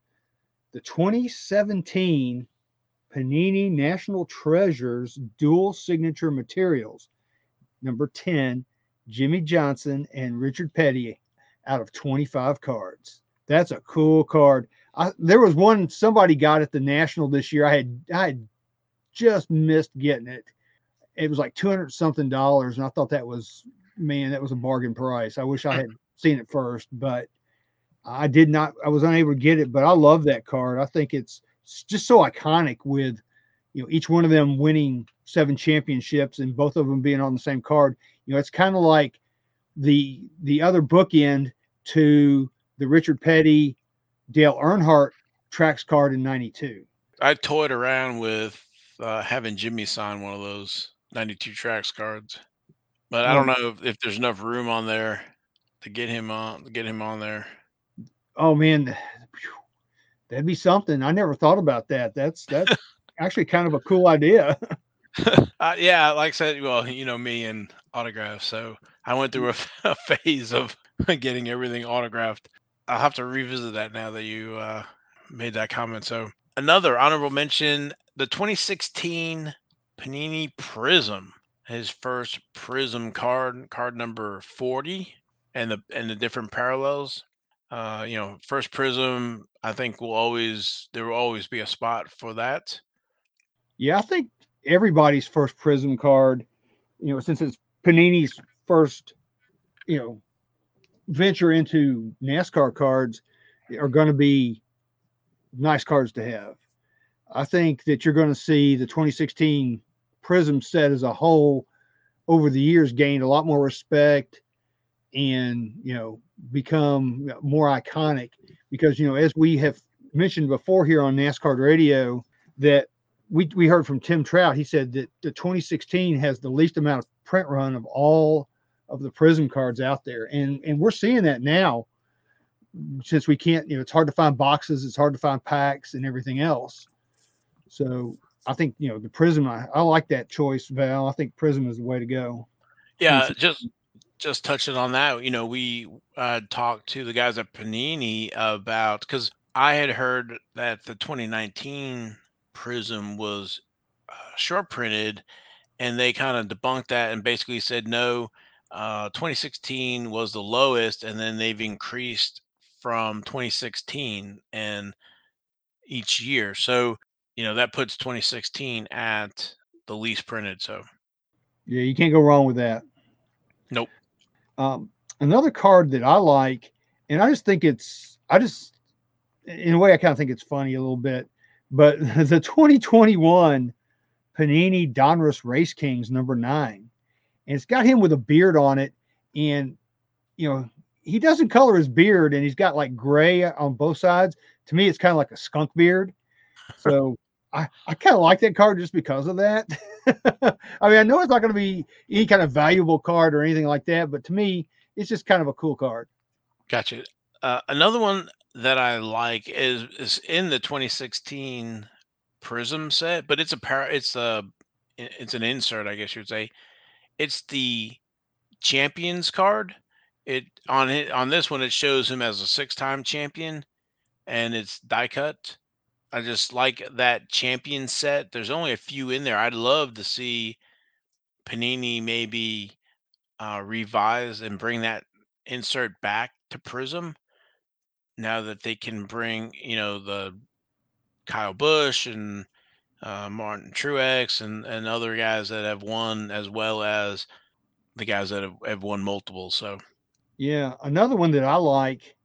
the 2017 Panini National Treasures Dual Signature Materials, number 10 Jimmie Johnson and Richard Petty out of 25 cards. That's a cool card. I, there was one somebody got at the National this year. I had I had just missed getting it. It was like 200 something dollars, and I thought that was man, that was a bargain price. I wish I had seen it first, but I did not. I was unable to get it, but I love that card. I think it's, just so iconic with, you know, each one of them winning seven championships and both of them being on the same card. You know, it's kind of like the the other bookend to the Richard Petty, Dale Earnhardt Traks card in '92. I toyed around with uh, having Jimmie sign one of those 92 Traks cards, but I don't know if, if there's enough room on there to get him on to get him on there. Oh man, (sighs) that'd be something. I never thought about that. That's that's (laughs) actually kind of a cool idea. (laughs) (laughs) uh, yeah, like I said, well, you know me and autographs, so I went through a, a phase of getting everything autographed. I'll have to revisit that now that you uh, made that comment. So another honorable mention: the 2016 Panini Prism, his first Prism card, card number 40, and the and the different parallels. Uh, you know, first Prism, I think will always there will always be a spot for that. Yeah, I think everybody's first Prism card, you know, since it's Panini's first, you know, venture into NASCAR cards, are going to be nice cards to have. I think that you're going to see the 2016 Prism set as a whole over the years gained a lot more respect and you know become more iconic. Because you know as we have mentioned before here on NASCAR radio that we, we heard from Tim Trout he said that the 2016 has the least amount of print run of all of the prism cards out there. And and we're seeing that now since we can't you know it's hard to find boxes it's hard to find packs and everything else. So I think you know the prism I, I like that choice Val I think prism is the way to go yeah just just touching on that, you know, we uh, talked to the guys at Panini about because I had heard that the 2019 Prism was uh, short printed, and they kind of debunked that and basically said no. Uh, 2016 was the lowest, and then they've increased from 2016 and each year. So you know that puts 2016 at the least printed. So yeah, you can't go wrong with that. Nope. Um, another card that I like, and I just think it's, I just, in a way, I kind of think it's funny a little bit, but (laughs) the 2021 Panini Donruss Race Kings number nine, and it's got him with a beard on it, and you know he doesn't color his beard, and he's got like gray on both sides. To me, it's kind of like a skunk beard. (laughs) So I, I kind of like that card just because of that. (laughs) I mean, I know it's not going to be any kind of valuable card or anything like that, but to me, it's just kind of a cool card. Gotcha. Uh, another one that I like is is in the 2016 Prism set, but it's a par- it's a it's an insert, I guess you'd say. It's the Champions card. It on it on this one it shows him as a six-time champion, and it's die cut. I just like that champion set. There's only a few in there. I'd love to see Panini maybe uh, revise and bring that insert back to Prism. Now that they can bring, you know, the Kyle Busch and uh, Martin Truex and and other guys that have won, as well as the guys that have, have won multiple. So, yeah, another one that I like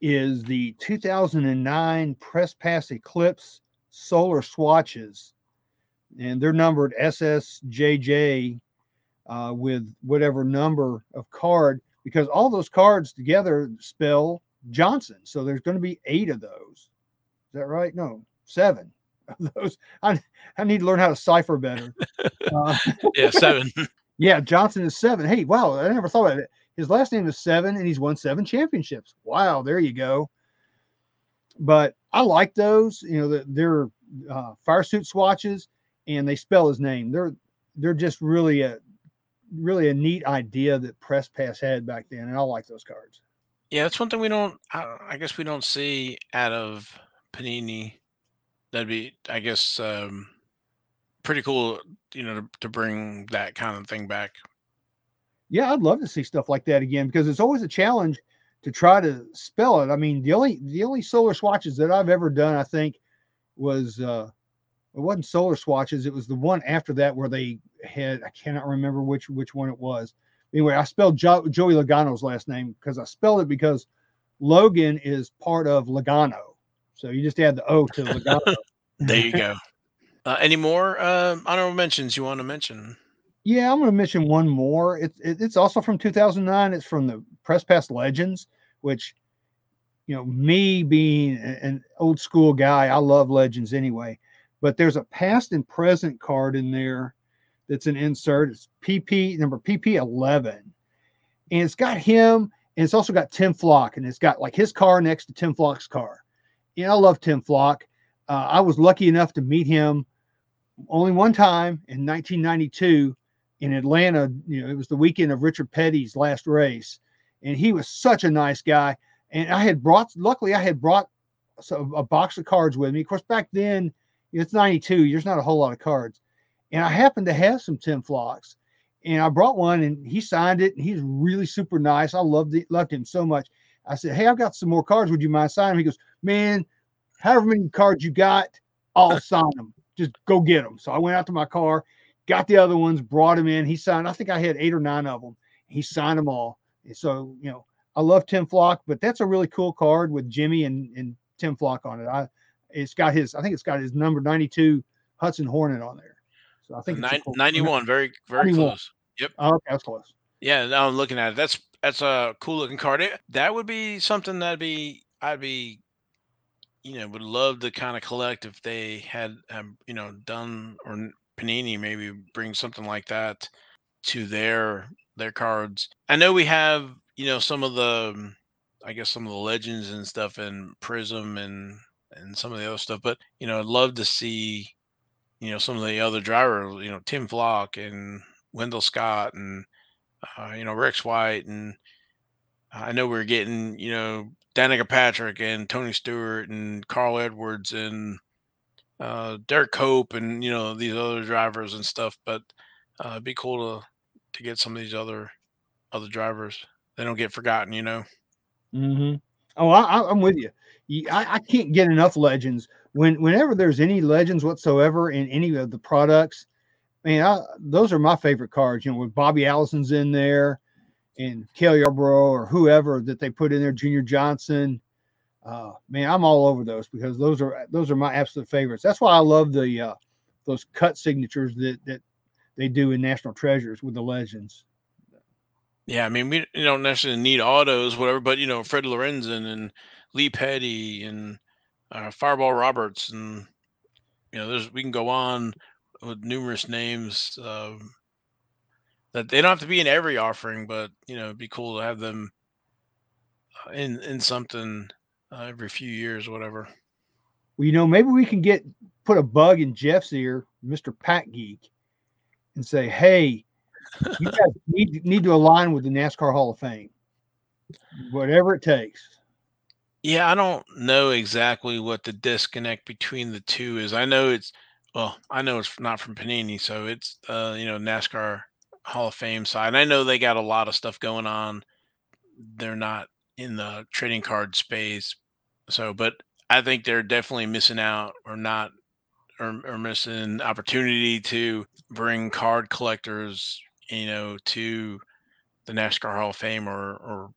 is the 2009 Press Pass Eclipse solar swatches. And they're numbered SSJJ uh, with whatever number of card, because all those cards together spell Johnson. So there's going to be eight of those. Is that right? No, seven (laughs) of those. I, I need to learn how to cipher better. Uh, (laughs) yeah, seven. (laughs) yeah, Johnson is seven. Hey, wow, I never thought about it. His last name is Seven, and he's won seven championships. Wow, there you go. But I like those. You know, they're uh, fire suit swatches, and they spell his name. They're they're just really a really a neat idea that Press Pass had back then, and I like those cards. Yeah, that's one thing we don't. I, guess we don't see out of Panini. That'd be, I guess, um, pretty cool. You know, to, to bring that kind of thing back yeah, I'd love to see stuff like that again because it's always a challenge to try to spell it. I mean, the only the only solar swatches that I've ever done, I think, was uh it wasn't solar swatches, it was the one after that where they had I cannot remember which which one it was. Anyway, I spelled jo- Joey Logano's last name because I spelled it because Logan is part of Logano. So you just add the O to Logano. (laughs) there you go. Uh, any more uh, honorable mentions you want to mention? Yeah, I'm going to mention one more. It's it's also from 2009. It's from the Press Pass Legends, which, you know, me being an old school guy, I love Legends anyway. But there's a past and present card in there that's an insert. It's PP number PP11, and it's got him, and it's also got Tim Flock, and it's got like his car next to Tim Flock's car. And I love Tim Flock. Uh, I was lucky enough to meet him only one time in 1992 in Atlanta. You know, it was the weekend of Richard Petty's last race, and he was such a nice guy. And I had brought, luckily, I had brought a box of cards with me. Of course, back then it's 92. There's not a whole lot of cards, and I happened to have some Tim Flocks, and I brought one, and he signed it. And he's really super nice. I loved it, loved him so much. I said, "Hey, I've got some more cards. Would you mind signing?" He goes, "Man, however many cards you got, I'll (laughs) sign them. Just go get them." So I went out to my car, got the other ones, brought them in. He signed. I think I had eight or nine of them. He signed them all. And so you know, I love Tim Flock, but that's a really cool card with Jimmie and and Tim Flock on it. I it's got his. I think it's got his number ninety two Hudson Hornet on there. So I think Nine, cool, 91, very very 91. close. Yep. Oh, okay, that's close. Yeah, now I'm looking at it. That's that's a cool looking card. It, that would be something that'd be I'd be you know would love to kind of collect if they had um, you know done or Panini maybe bring something like that to their their cards. I know we have you know some of the I guess some of the legends and stuff in Prism and and some of the other stuff, but you know I'd love to see you know some of the other drivers, you know Tim Flock and Wendell Scott and uh, you know Rex White and I know we're getting you know Danica Patrick and Tony Stewart and Carl Edwards and uh, Derrike Cope and you know these other drivers and stuff. But uh, it'd be cool to to get some of these other other drivers. They don't get forgotten, you know. Mm-hmm. Oh, I, am with you. I, I can't get enough legends. When whenever there's any legends whatsoever in any of the products, man, I, those are my favorite cards. You know, with Bobby Allison's in there, and Cale Yarborough or whoever that they put in there, Junior Johnson. Uh, man, I'm all over those because those are those are my absolute favorites. That's why I love the uh, those cut signatures that that they do in National Treasures with the legends. Yeah, I mean, we don't necessarily need autos, whatever, but you know, Fred Lorenzen and Lee Petty and uh, Fireball Roberts, and you know, there's we can go on with numerous names. Um, that they don't have to be in every offering, but you know, it'd be cool to have them uh, in in something uh, every few years, whatever. Well, you know, maybe we can get put a bug in Jeff's ear, Mister Pack Geek, and say, "Hey, you guys (laughs) need need to align with the NASCAR Hall of Fame, whatever it takes." Yeah, I don't know exactly what the disconnect between the two is. I know it's well, I know it's not from Panini, so it's uh, you know NASCAR Hall of Fame side. And I know they got a lot of stuff going on. They're not in the trading card space. So, but I think they're definitely missing out or not or, or missing opportunity to bring card collectors, you know, to the NASCAR Hall of Fame or or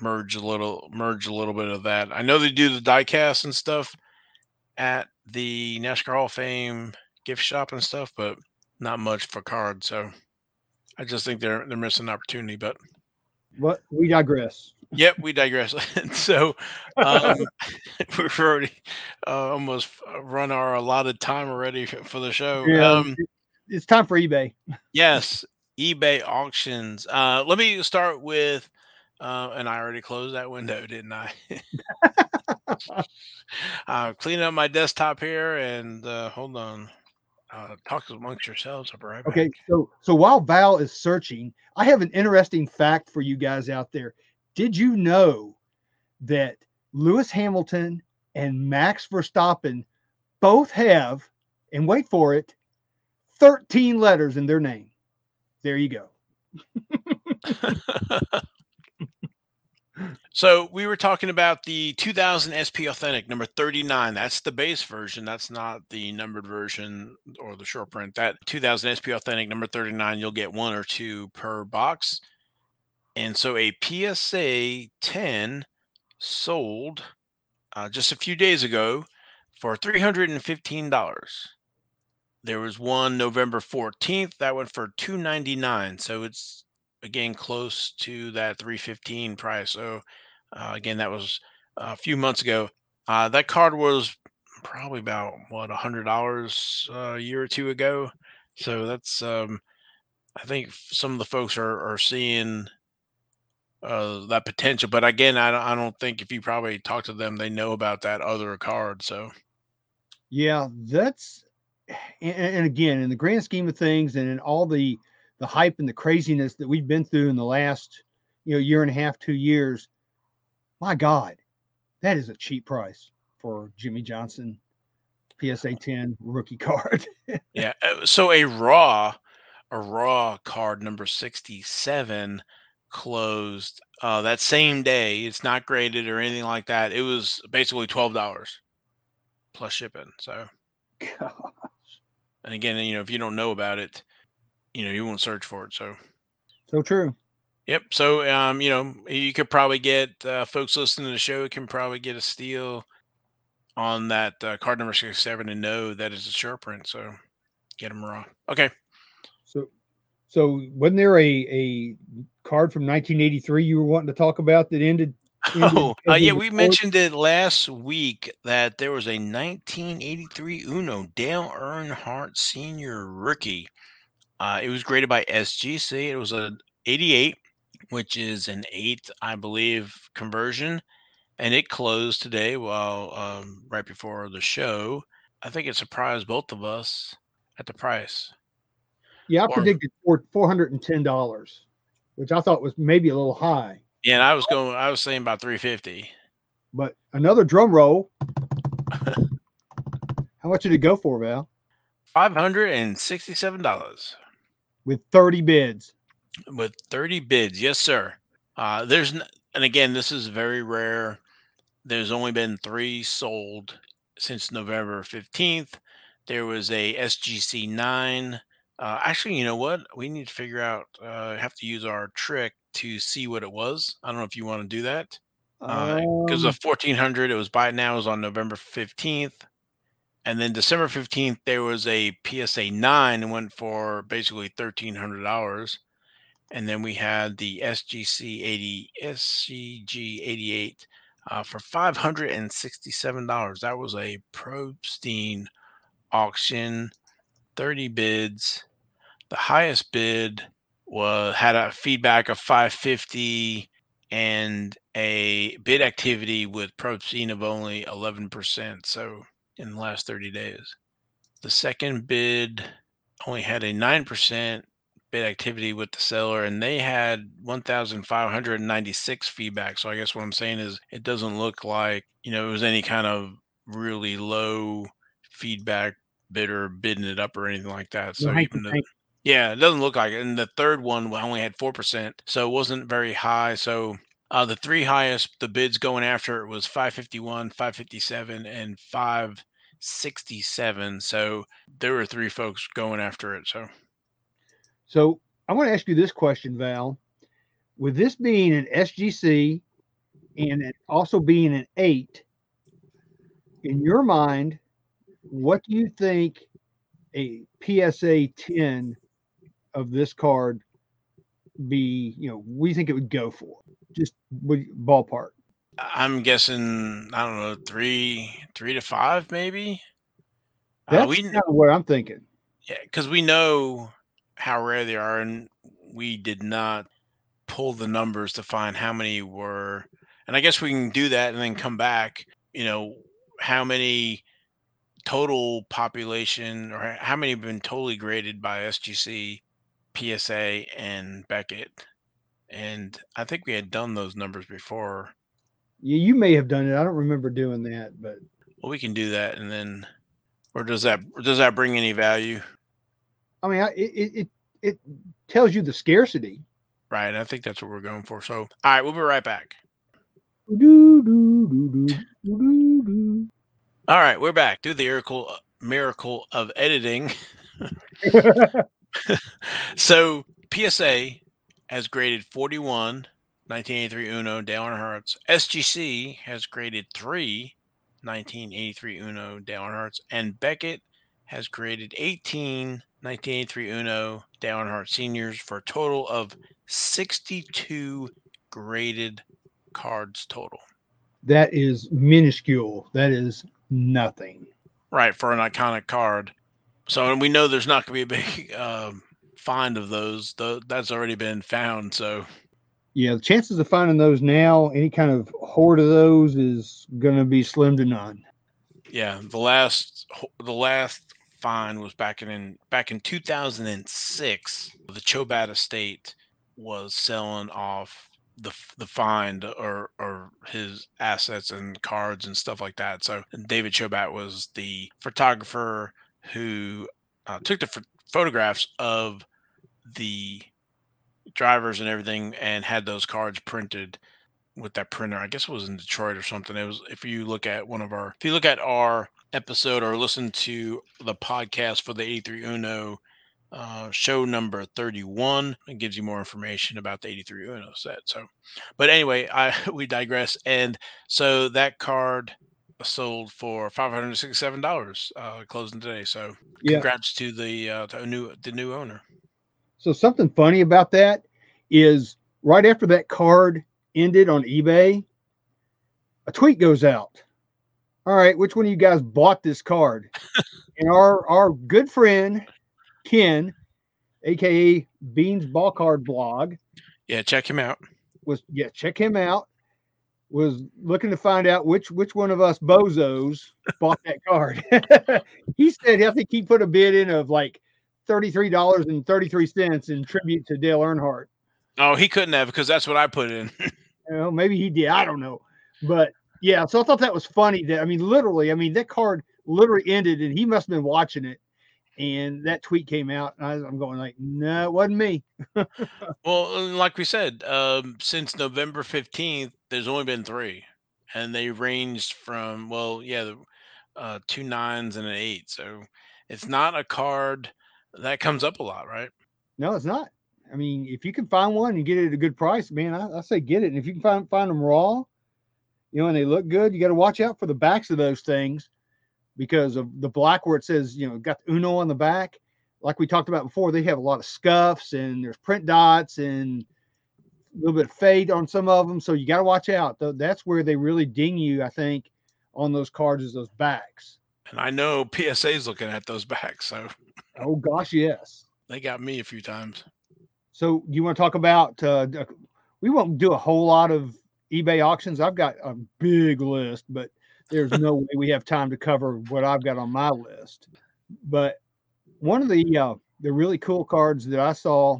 merge a little merge a little bit of that. I know they do the diecast and stuff at the NASCAR Hall of Fame gift shop and stuff, but not much for cards. So I just think they're they're missing an opportunity. But what we digress. Yep, we digress. (laughs) so um, (laughs) (laughs) we've already uh, almost run our allotted time already for the show. Yeah, um, it's time for eBay. yes, eBay auctions. Uh, let me start with, uh, and I already closed that window, didn't I? uh, cleaning up my desktop here, and uh, hold on uh, talk amongst yourselves. I'll right okay, so so while Val is searching, I have an interesting fact for you guys out there. Did you know that Lewis Hamilton and Max Verstappen both have, and wait for it, 13 letters in their name? There you go. (laughs) So we were talking about the 2000 SP Authentic number 39. That's the base version. That's not the numbered version or the short print. That 2000 SP Authentic number 39, you'll get one or two per box. And so a PSA 10 sold uh, just a few days ago for $315. There was one November 14th that went for 299. So it's again close to that 315 price. So uh, again, that was a few months ago. Uh, that card was probably about what a hundred dollars uh, a year or two ago. So that's um, I think some of the folks are are seeing uh, that potential. But again, I don't, I don't think if you probably talk to them, they know about that other card. So Yeah, that's and, and again, in the grand scheme of things, and in all the the hype and the craziness that we've been through in the last you know year and a half, two years, my God, that is a cheap price for Jimmie Johnson PSA 10 rookie (laughs) card. yeah, uh, so a raw, a raw card number sixty-seven closed uh, that same day. It's not graded or anything like that. It was basically twelve dollars plus shipping. So, Gosh. and again, you know, if you don't know about it, you know, you won't search for it. So, So true. yep. So, um, you know, you could probably get uh, folks listening to the show can probably get a steal on that uh, card number sixty-seven and know that it's a sure print. So, get them raw. Okay. So wasn't there a a card from 1983 you were wanting to talk about that ended? (laughs) ended Oh, uh, yeah, we mentioned it last week that there was a 1983 Uno Dale Earnhardt Senior rookie. Uh, it was graded by SGC. It was a 88, which is an eight, I believe, conversion, and it closed today. While um, right before the show, I think it surprised both of us at the price. Yeah, I Or- predicted four four hundred and ten dollars, which I thought was maybe a little high. Yeah, and I was going. I was saying about 350. But another drum roll. How much did it go for, Val? Five hundred and sixty-seven dollars. With 30 bids. with 30 bids yes sir uh there's n- and again this is very rare there's only been three sold since november 15th there was a sgc 9 uh actually you know what we need to figure out uh have to use our trick to see what it was i don't know if you want to do that because Um, the 1400 it was by now It was on november 15th and then december 15th there was a psa 9 and went for basically $1300 and then we had the SGC 80 SCG 88 uh, for five hundred and sixty-seven dollars. That was a Probstein auction, thirty bids. The highest bid was had a feedback of five fifty and a bid activity with Probstein of only eleven percent. So in the last thirty days, the second bid only had a nine percent bid activity with the seller and they had 1596 feedback so i guess what i'm saying is it doesn't look like you know it was any kind of really low feedback bidder bidding it up or anything like that so even though. Yeah it doesn't look like it and the third one only had 4% so it wasn't very high so uh, the three highest the bids going after it was 551 557 and 567 so there were three folks going after it so so I want to ask you this question, Val. With this being an SGC and it also being an eight, in your mind, what do you think a PSA 10 of this card be, you know, we think it would go for? Just ballpark. I'm guessing I don't know three three to five maybe. That's Uh, we kind of what I'm thinking. yeah because we know how rare they are, and we did not pull the numbers to find how many were. And I guess we can do that and then come back. You know how many total population or how many have been totally graded by SGC, PSA, and Beckett. And I think we had done those numbers before. You, you may have done it. I don't remember doing that, but Well, we can do that, and then, or does that does that bring any value? I mean, I, it, it it it tells you the scarcity. Right. I think that's what we're going for. So, all right, we'll be right back. Doo, doo, doo. All right, we're back. Do the miracle miracle of editing. (laughs) (laughs) (laughs) So PSA has graded 41, 1983 Uno Dale Earnhardt's. SGC has graded three, 1983 Uno Dale Earnhardt's. And Beckett has graded 18, 1983 Uno Dale Earnhardt seniors for a total of 62 graded cards total. That is minuscule. That is nothing. Right for an iconic card. So and we know there's not going to be a big (laughs) um, find of those. The, that's already been found. So yeah, the chances of finding those now, any kind of hoard of those, is going to be slim to none. Yeah, the last the last find was back in back in 2006. The Chobat estate was selling off the the find or or his assets and cards and stuff like that. So David Chobat was the photographer who uh, took the ph- photographs of the drivers and everything and had those cards printed with that printer. I guess it was in Detroit or something. It was if you look at one of our if you look at our episode or listen to the podcast for the 83 Uno uh, show number 31 it gives you more information about the 83 Uno set. So, but anyway, I (laughs) we digress. And so that card sold for five hundred sixty-seven dollars, uh, closing today. So, Yeah. congrats to the uh, to new the new owner. So something funny about that is right after that card ended on eBay, a tweet goes out. All right, which one of you guys bought this card? (laughs) and our our good friend Ken, aka Beans Ball Card Blog, Yeah, check him out. was yeah, check him out. Was looking to find out which which one of us bozos bought that card. (laughs) he said I think he put a bid in of like thirty-three dollars and thirty-three cents in tribute to Dale Earnhardt. Oh, he couldn't have because that's what I put in. (laughs) Know, maybe he did. I don't know. But yeah, so I thought that was funny that I mean, literally, I mean, that card literally ended and he must have been watching it. And that tweet came out, and I, I'm going like, no, it wasn't me. (laughs) well, uh, like we said, um, since November fifteenth, there's only been three, and they ranged from well, yeah, the, uh, two nines and an eight. So it's not a card that comes up a lot, right? No, it's not. I mean, if you can find one and get it at a good price, man, I, I say get it. And if you can find find them raw, you know, and they look good, you got to watch out for the backs of those things because of the black where it says, you know, got the Uno on the back. Like we talked about before, they have a lot of scuffs and there's print dots and a little bit of fade on some of them. So you got to watch out. That's where they really ding you, I think, on those cards is those backs. And I know PSA's looking at those backs, so (laughs) Oh gosh, yes. they got me a few times. So you want to talk about? Uh, we won't do a whole lot of eBay auctions. I've got a big list, but there's no way we have time to cover what I've got on my list. But one of the uh, the really cool cards that I saw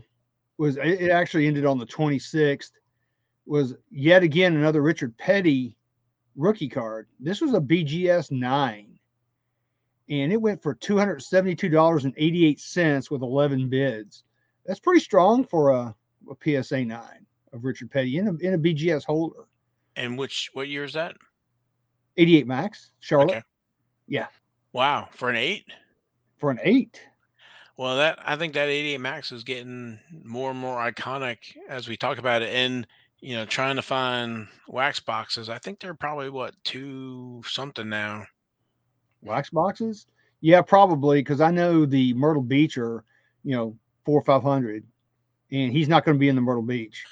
was it actually ended on the 26th. Was yet again another Richard Petty rookie card. This was a BGS nine, and it went for two hundred seventy two dollars and eighty eight cents with eleven bids that's pretty strong for a, a PSA nine of Richard Petty in a, in a BGS holder. And which what year is that? 88 Maxx, Charlotte Okay. Yeah. Wow, for an eight. for an eight. Well, that I think that 88 Maxx is getting more and more iconic as we talk about it. And you know, trying to find wax boxes. I think they're probably what two something now. Wax boxes? Yeah, probably because I know the Myrtle Beach are, you know, four or five hundred, and he's not going to be in the Myrtle Beach.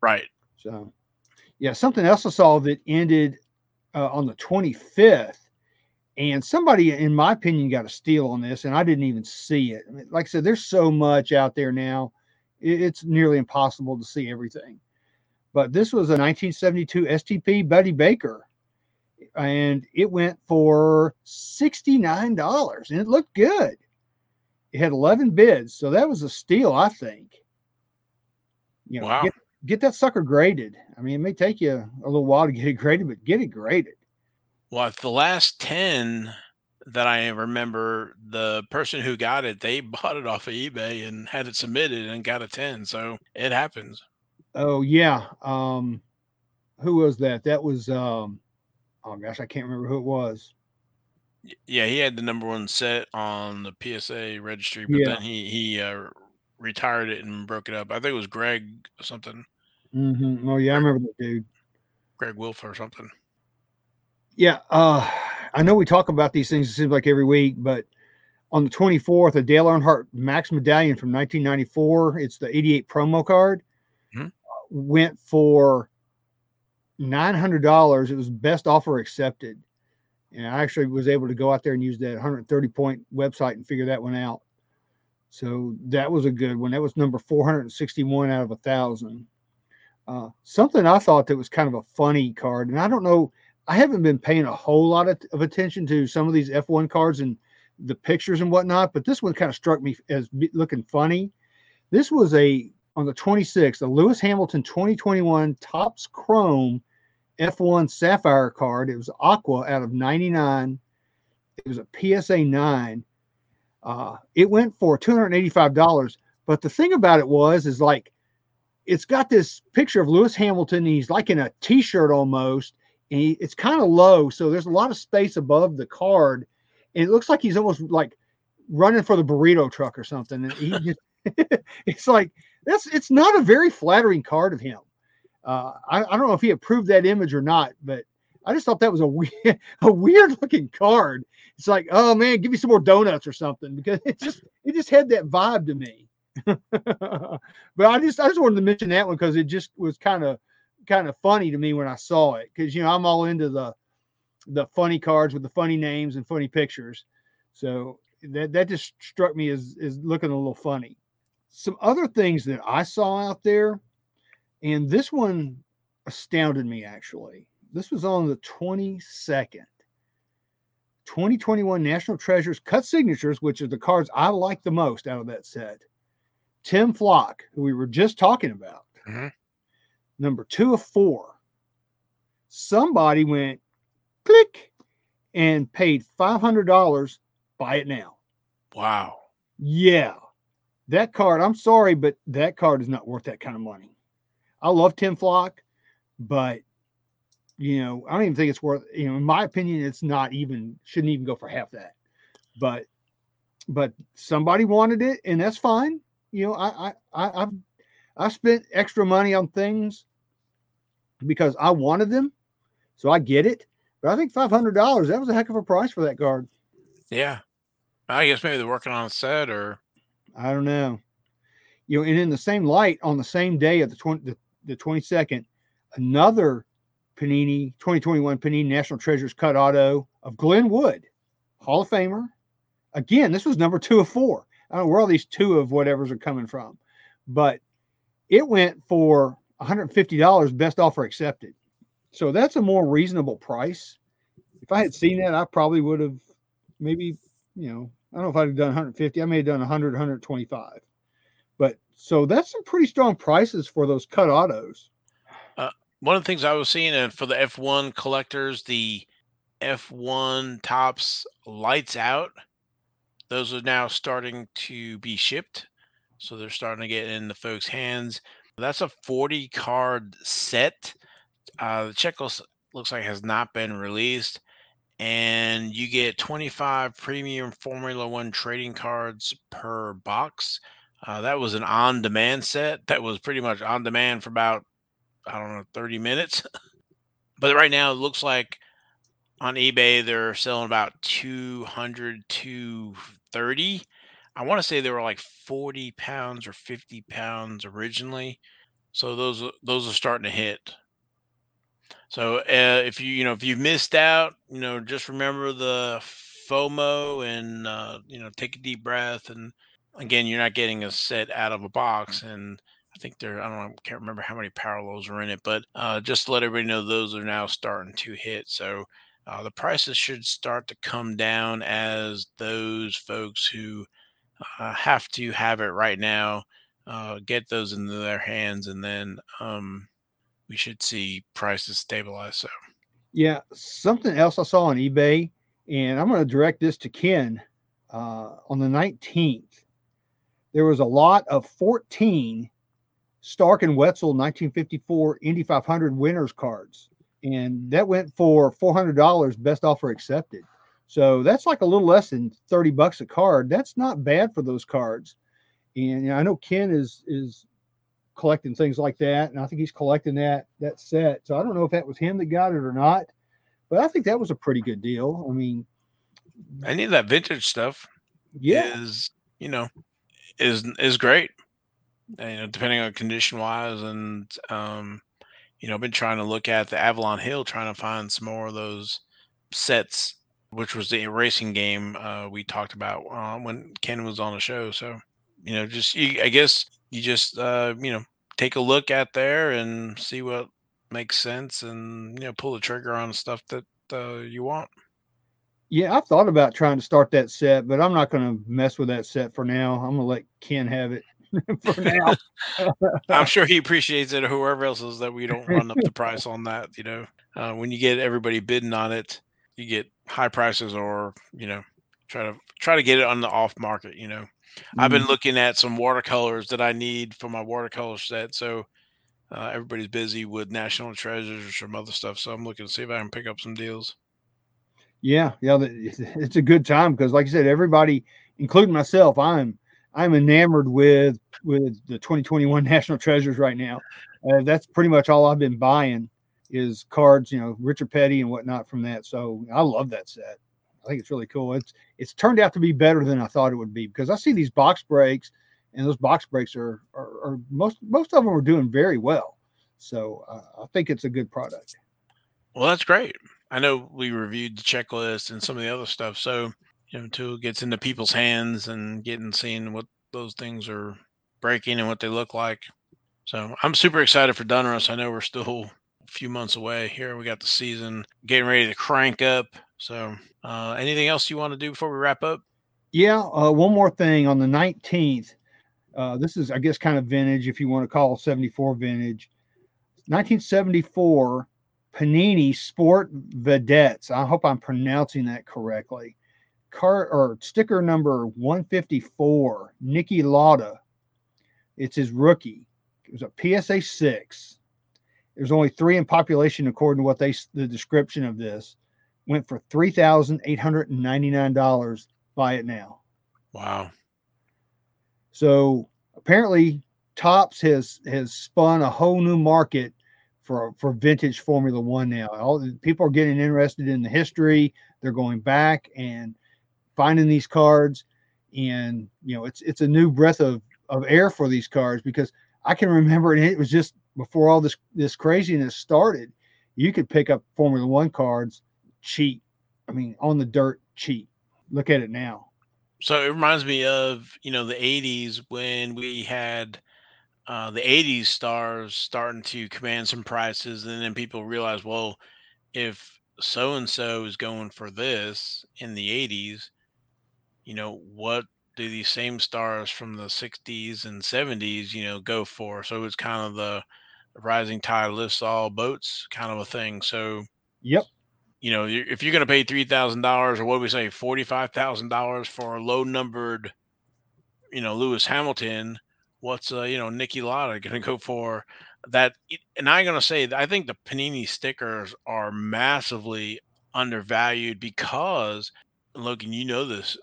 Right. So, yeah, something else I saw that ended uh, on the 25th, and somebody, in my opinion, got a steal on this, and I didn't even see it. Like I said, there's so much out there now, it's nearly impossible to see everything. But this was a 1972 STP Buddy Baker, and it went for $69, and it looked good. It had 11 bids, so that was a steal, I think. You know, Wow. get, get that sucker graded. I mean, it may take you a little while to get it graded, but get it graded. Well, the last 10 that I remember, the person who got it, they (laughs) bought it off of eBay and had it submitted and got a 10. So it happens. Oh yeah. Um, who was that? That was um, oh gosh, I can't remember who it was. Yeah, he had the number one set on the PSA registry, but Yeah. then he he uh, retired it and broke it up. I think it was Greg something. Mm-hmm. Oh yeah, I remember that dude. Greg Wolf or something. Yeah, uh, I know we talk about these things. It seems like every week, but on the 24th, a Dale Earnhardt Maxx Medallion from 1994. It's the 88 promo card. Mm-hmm. Went for nine hundred dollars. It was best offer accepted, and I actually was able to go out there and use that 130 point website and figure that one out. So that was a good one. That was number 461 out of a thousand. Uh, something I thought that was kind of a funny card, and I don't know. I haven't been paying a whole lot of, of attention to some of these F1 cards and the pictures and whatnot, but this one kind of struck me as looking funny. This was a on the 26th, a Lewis Hamilton 2021 Topps Chrome F1 Sapphire card. It was Aqua out of 99. It was a PSA 9. Uh, it went for $285. But the thing about it was, is like, it's got this picture of Lewis Hamilton. He's like in a t shirt almost, and he, it's kind of low. So there's a lot of space above the card. And it looks like he's almost like running for the burrito truck or something. And he just, (laughs) it's like, that's, it's not a very flattering card of him. Uh, I, I, don't know if he approved that image or not, but I just thought that was a weird, (laughs) a weird looking card. It's like, oh man, give me some more donuts or something because it just it just had that vibe to me. (laughs) but I just I just wanted to mention that one because it just was kind of kind of funny to me when I saw it because you know I'm all into the the funny cards with the funny names and funny pictures. So that that just struck me as as looking a little funny. Some other things that I saw out there and this one astounded me actually. This was on the 22nd. 2021 National Treasures cut signatures, which are the cards I like the most out of that set. Tim Flock, who we were just talking about, mm-hmm. number two of four. Somebody went click and paid $500. Buy it now. Wow. Yeah. That card, I'm sorry, but that card is not worth that kind of money. I love Tim Flock, but you know, I don't even think it's worth, you know, in my opinion, it's not even shouldn't even go for half that. But but somebody wanted it, and that's fine. You know, I I, I I've I spent extra money on things because I wanted them. So I get it. But I think five hundred dollars, that was a heck of a price for that card. Yeah. I guess maybe they're working on a set or I don't know. You know, and in the same light, on the same day of the 20, the the 22nd, another Panini 2021 Panini National Treasures cut auto of Glen Wood, Hall of Famer. Again, this was number two of four. I don't know where all these two of whatever's are coming from, but it went for $150 best offer accepted. So that's a more reasonable price. If I had seen that, I probably would have maybe, you know, I don't know if I'd have done 150. I may have done 100, 125. But so that's some pretty strong prices for those cut autos. Uh, one of the things I was seeing uh, for the F1 collectors, the F1 Topps lights out, those are now starting to be shipped. So they're starting to get in the folks' hands. That's a 40 card set. Uh, the checklist looks like has not been released. And you get 25 premium Formula One trading cards per box. Uh, that was an on demand set that was pretty much on demand for about, I don't know, 30 minutes. (laughs) but right now, it looks like on eBay, they're selling about 200 to 30. I want to say they were like 40 pounds or 50 pounds originally. So those those are starting to hit. So uh, if you you know if you missed out, you know just remember the FOMO and uh, you know take a deep breath and again, you're not getting a set out of a box. And I think there, I don't know, can't remember how many parallels are in it, but uh, just to let everybody know, those are now starting to hit. So uh, the prices should start to come down as those folks who uh, have to have it right now uh, get those into their hands, and then um, we should see prices stabilize. So, yeah, something else I saw on eBay, and I'm going to direct this to Ken uh, on the 19th there was a lot of 14 Stark and Wetzel 1954 Indy 500 winners cards, and that went for $400 best offer accepted. So that's like a little less than 30 bucks a card. That's not bad for those cards. And you know, I know Ken is is collecting things like that, and I think he's collecting that that set. So I don't know if that was him that got it or not, but I think that was a pretty good deal. I mean, any of that vintage stuff, yeah, is you know is is great. And, you know, depending on condition wise, and um, you know, been trying to look at the Avalon Hill, trying to find some more of those sets, which was the racing game uh, we talked about uh, when Ken was on the show. So you know, just you, I guess you just uh, you know take a look at there and see what makes sense, and you know pull the trigger on stuff that uh, you want. Yeah, I've thought about trying to start that set, but I'm not going to mess with that set for now. I'm going to let Ken have it (laughs) for now. (laughs) I'm sure he appreciates it, or whoever else is that we don't run up the price on that. You know, uh, when you get everybody bidding on it, you get high prices, or you know, try to try to get it on the off market. You know, mm-hmm. I've been mm-hmm. looking at some watercolors that I need for my watercolor set, so. Uh, everybody's busy with national treasures or some other stuff, so I'm looking to see if I can pick up some deals. Yeah, yeah, (laughs) it's a good time because, like I said, everybody, including myself, I'm I'm enamored with with the 2021 (laughs) National Treasures right now. Uh, that's pretty much all I've been buying is cards, you know, Richard Petty and whatnot from that. So I love that set. I think it's really cool. It's it's turned out to be better than I thought it would be because I see these box breaks, and those box breaks are are, are most most of them are doing very well. So uh, I think it's a good product. Well, that's great. I know we reviewed the checklist and some of the other stuff. So, you know, gets into people's hands and getting seeing what those things are breaking and what they look like. So I'm super excited for Donruss. I know we're still (laughs) a few months away here. We got the season getting ready to crank up. So, uh, anything else you want to do before we wrap up? Yeah, uh, one more thing on the 19th. Uh, this is, I guess, kind of vintage, if you want to call 74 vintage. 1974, Panini Sport Vedettes. I hope I'm pronouncing that correctly. Car or sticker number 154, Niki Lauda. It's his rookie. It was a PSA six. There's only three in population according to what they the description of this. Went for three thousand eight hundred and ninety nine dollars. Buy it now. Wow. So apparently, Topps has has spun a whole new market for for vintage Formula One now. All people are getting interested in the history. They're going back and finding these cards, and you know it's it's a new breath of of air for these cards because I can remember and it was just before all this this craziness started. You could pick up Formula One cards cheap. I mean, on the dirt cheap. Look at it now. So it reminds me of you know the '80s when we had uh, the 80s stars starting to command some prices and then people realize well if so and so is going for this in the 80s you know what do these same stars from the 60s and 70s you know go for? So it's kind of the rising tide lifts all boats kind of a thing. So yep. you know if you're going to pay $3000 or what do we say $45000 for a low numbered you know lewis hamilton what's uh, you know Niki Lauda going (laughs) to go for? That and I'm going to say I think the Panini stickers are massively undervalued because Logan you know this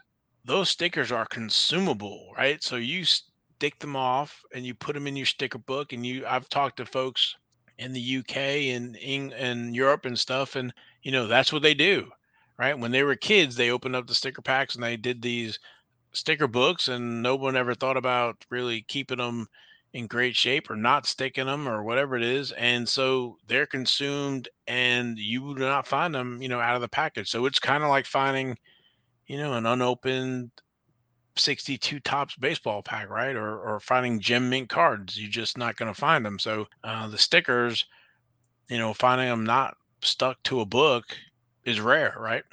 those stickers are consumable right? So you stick them off and you put them in your sticker book and you I've talked to folks in the UK and in and Europe and stuff and you know that's what they do right? When they were kids they opened up the sticker packs and they did these sticker books and no one ever thought about really keeping them in great shape or not sticking them or whatever it is and so they're consumed and you do not find them you know out of the package. So it's kind of like finding you know an unopened 62 Topps baseball pack right or, or finding gem mint cards you're just not going to find them so uh, the stickers you know finding them not stuck to a book is rare right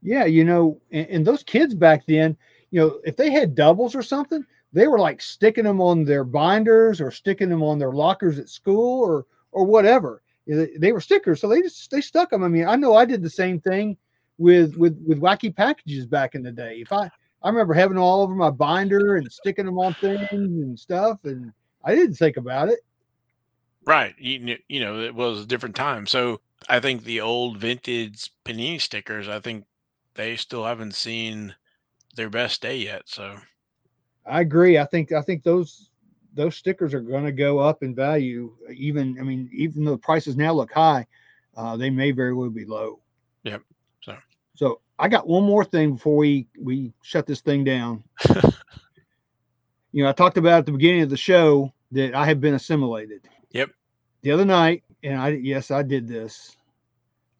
yeah you know and, and those kids back then you know, if they had doubles or something, they were like sticking them on their binders or sticking them on their lockers at school or or whatever. They were stickers, so they just they stuck them. I mean, I know I did the same thing with with with wacky packages back in the day. If I I remember having them all over my binder and sticking them on things and stuff, and I didn't think about it. Right, you, you know, it was a different time. So I think the old vintage panini stickers, I think they still haven't seen their best day yet. So I agree. I think I think those those stickers are going to go up in value. Even I mean, even though the prices now look high, uh, they may very well be low. Yep. So I got one more thing before we we shut this thing down. (laughs) you know, I talked about at the beginning of the show that I have been assimilated. Yep. The other night, and I yes, I did this.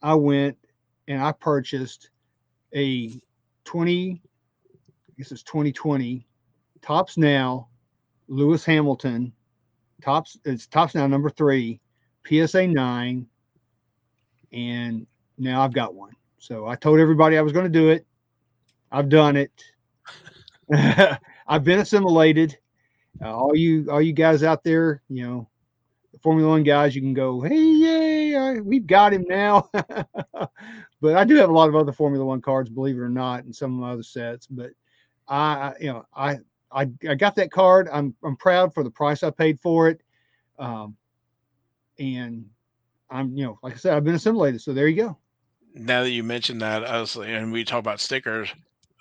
I went and I purchased a 20, I guess it's 2020 Topps Now Lewis Hamilton Topps it's Topps Now number three PSA nine and now I've got one. So I told everybody I was going to do it. I've done it. (laughs) I've been assimilated. Uh, all you all you guys out there, you know, Formula One guys, you can go, hey, yay, we've got him now. (laughs) but I do have a lot of other Formula One cards, believe it or not, and some of my other sets. But I, you know, I I, I got that card. I'm I'm proud for the price I paid for it. Um, and I'm, you know, like I said, I've been assimilated. So there you go. Now that you mentioned that, was, and we talk about stickers.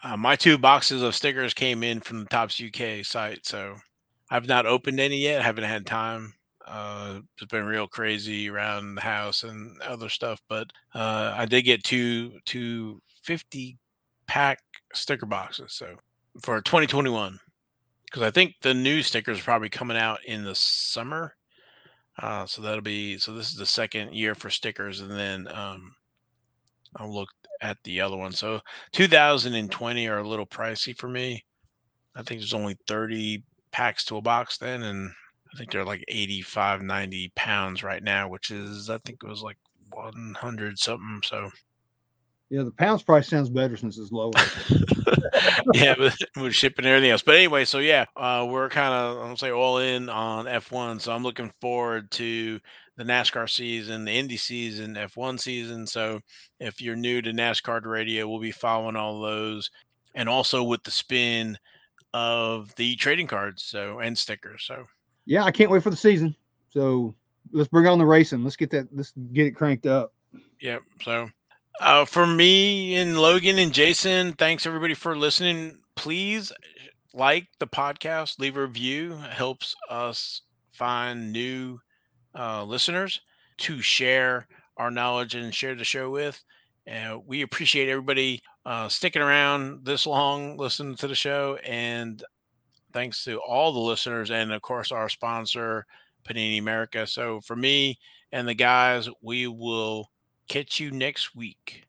Uh, my two boxes of stickers came in from the Topps UK site, so I've not opened any yet. Haven't had time. Uh, it's been real crazy around the house and other stuff, but uh, I did get two two fifty pack sticker boxes. So for 2021, because I think the new stickers are probably coming out in the summer. Uh, so that'll be so. This is the second year for stickers, and then um, I'll look at the other one. So 2020 are a little pricey for me. I think there's only 30 packs to a box then, and I think they're like 85, 90 pounds right now, which is I think it was like 100 something. So yeah, the pounds price sounds better since it's lower. (laughs) yeah, but (laughs) with shipping and everything else. But anyway, so yeah, uh, we're kind of I'm gonna say all in on F1. So I'm looking forward to the NASCAR season, the Indy season, F1 season. So if you're new to NASCAR radio, we'll be following all those, and also with the spin of the trading cards, so and stickers. So yeah, I can't wait for the season. So let's bring on the racing. Let's get that. Let's get it cranked up. Yep. So uh, for me and Logan and Jason, thanks everybody for listening. Please like the podcast, leave a review. It helps us find new uh, listeners to share our knowledge and share the show with. And we appreciate everybody uh, sticking around this long, listening to the show. And thanks to all the listeners and, of course, our sponsor, Panini America. So for me and the guys, we will catch you next week.